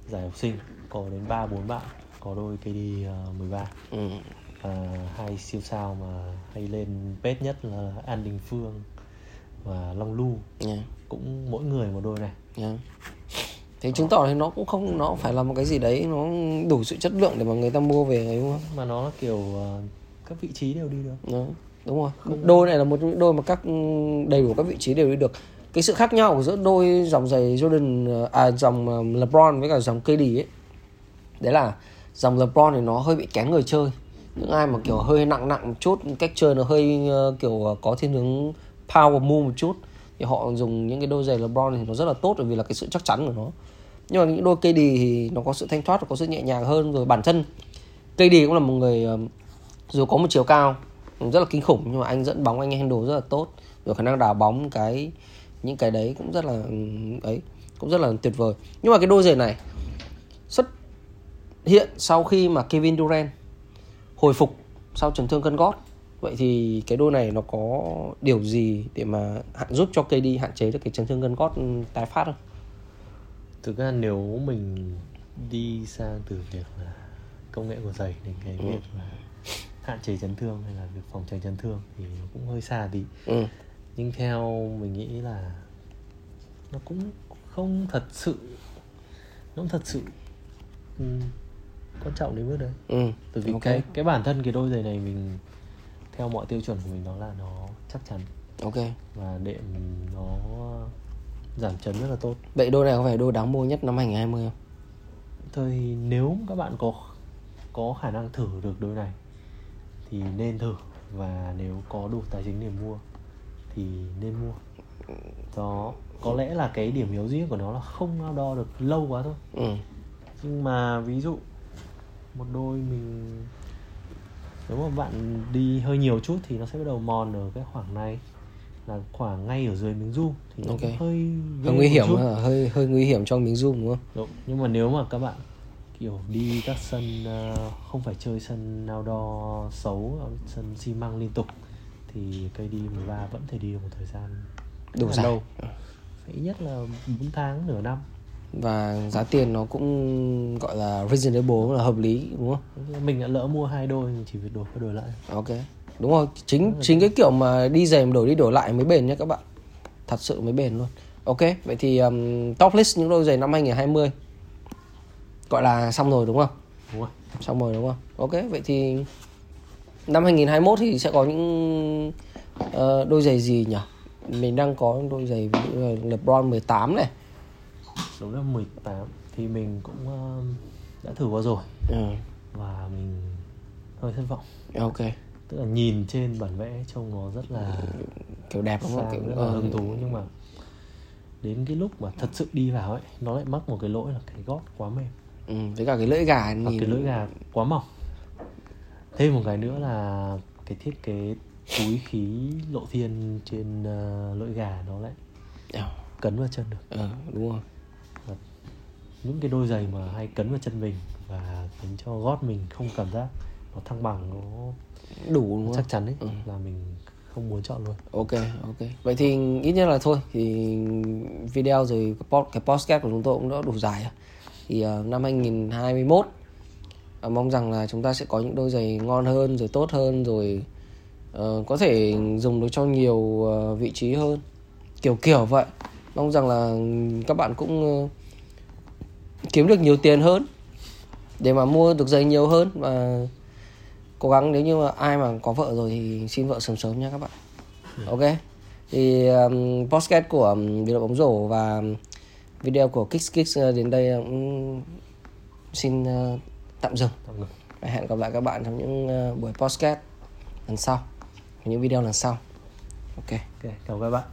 giải học sinh có đến ba bốn bạn có đôi KD uh, 13 ừ. và hai siêu sao mà hay lên pet nhất là An Đình Phương và Long Lu yeah. cũng mỗi người một đôi này yeah. thế chứng tỏ thì nó cũng không nó phải là một cái gì đấy nó đủ sự chất lượng để mà người ta mua về đúng không mà nó là kiểu uh, các vị trí đều đi được đó, đúng rồi. Không đôi này là một trong những đôi mà các đầy đủ các vị trí đều đi được. Cái sự khác nhau của giữa đôi dòng giày Jordan à dòng ờ, LeBron với cả dòng KD ấy đấy là dòng LeBron thì nó hơi bị kén người chơi. Những ai mà kiểu hơi nặng nặng một chút cách chơi nó hơi uh, kiểu có thiên hướng power move một chút thì họ dùng những cái đôi giày LeBron thì nó rất là tốt bởi vì là cái sự chắc chắn của nó. Nhưng mà những đôi KD thì nó có sự thanh thoát và có sự nhẹ nhàng hơn. Rồi bản thân KD cũng là một người dù có một chiều cao rất là kinh khủng nhưng mà anh dẫn bóng anh handle rất là tốt. Rồi khả năng đào bóng cái những cái đấy cũng rất là ấy cũng rất là tuyệt vời. Nhưng mà cái đôi giày này xuất hiện sau khi mà Kevin Durant hồi phục sau chấn thương cân gót. Vậy thì cái đôi này nó có điều gì để mà hạn giúp cho KD hạn chế được cái chấn thương gân gót tái phát không? Thực ra nếu mình đi sang từ việc là công nghệ của giày đến cái ừ. việc là hạn chế chấn thương hay là việc phòng tránh chấn thương thì nó cũng hơi xa đi ừ. nhưng theo mình nghĩ là nó cũng không thật sự nó cũng thật sự um, quan trọng đến mức đấy ừ. bởi vì okay. cái cái bản thân cái đôi giày này mình theo mọi tiêu chuẩn của mình đó là nó chắc chắn ok và đệm nó giảm chấn rất là tốt vậy đôi này có phải đôi đáng mua nhất năm 2020 không? Thôi nếu các bạn có có khả năng thử được đôi này thì nên thử và nếu có đủ tài chính để mua thì nên mua đó có lẽ là cái điểm yếu duy của nó là không đo được lâu quá thôi ừ. nhưng mà ví dụ một đôi mình nếu mà bạn đi hơi nhiều chút thì nó sẽ bắt đầu mòn ở cái khoảng này là khoảng ngay ở dưới miếng zoom thì nó okay. hơi hơi nguy hiểm hơi hơi nguy hiểm trong miếng zoom đúng không? Đúng. Nhưng mà nếu mà các bạn kiểu đi các sân uh, không phải chơi sân outdoor xấu sân xi măng liên tục thì cây đi 13 vẫn thể đi được một thời gian đủ dài. lâu. Phải nhất là 4 tháng nửa năm. Và giá tiền nó cũng gọi là reasonable là hợp lý đúng không? Mình đã lỡ mua hai đôi chỉ việc đổi qua đổi lại. Ok. Đúng rồi chính chính cái kiểu mà đi giày đổi đi đổi lại mới bền nhé các bạn. Thật sự mới bền luôn. Ok vậy thì um, top list những đôi giày năm 2020 gọi là xong rồi đúng không? Đúng rồi. Xong rồi đúng không? Ok vậy thì năm 2021 thì sẽ có những uh, đôi giày gì nhỉ? Mình đang có đôi giày ví dụ là LeBron 18 này. Đúng là 18 thì mình cũng uh, đã thử qua rồi. Ừ. và mình hơi thất vọng. Ok. Tức là nhìn trên bản vẽ trông nó rất là kiểu đẹp đúng không? Kiểu rất là ừ. hứng thú nhưng mà đến cái lúc mà thật sự đi vào ấy nó lại mắc một cái lỗi là cái gót quá mềm ừ, với cả cái lưỡi gà nhìn... cái lưỡi gà quá mỏng. Thêm một cái nữa là cái thiết kế túi khí lộ thiên trên uh, lưỡi gà nó lại cấn vào chân được. Ờ đúng rồi. Và những cái đôi giày mà hay cấn vào chân mình và khiến cho gót mình không cảm giác nó thăng bằng nó đủ đúng không? chắc chắn đấy ừ. là mình không muốn chọn luôn. Ok ok. Vậy thì ít nhất là thôi thì video rồi cái podcast của chúng tôi cũng đã đủ dài thì uh, năm 2021 uh, à, mong rằng là chúng ta sẽ có những đôi giày ngon hơn rồi tốt hơn rồi uh, có thể dùng được cho nhiều uh, vị trí hơn. Kiểu kiểu vậy. Mong rằng là các bạn cũng uh, kiếm được nhiều tiền hơn để mà mua được giày nhiều hơn. Và cố gắng nếu như mà ai mà có vợ rồi thì xin vợ sớm sớm nha các bạn. Ừ. ok? Thì um, podcast của um, video bóng rổ và video của Kicks Kicks uh, đến đây cũng xin uh, tạm dừng. Và hẹn gặp lại các bạn trong những buổi podcast lần sau những video lần sau. Ok. Ok cảm ơn các bạn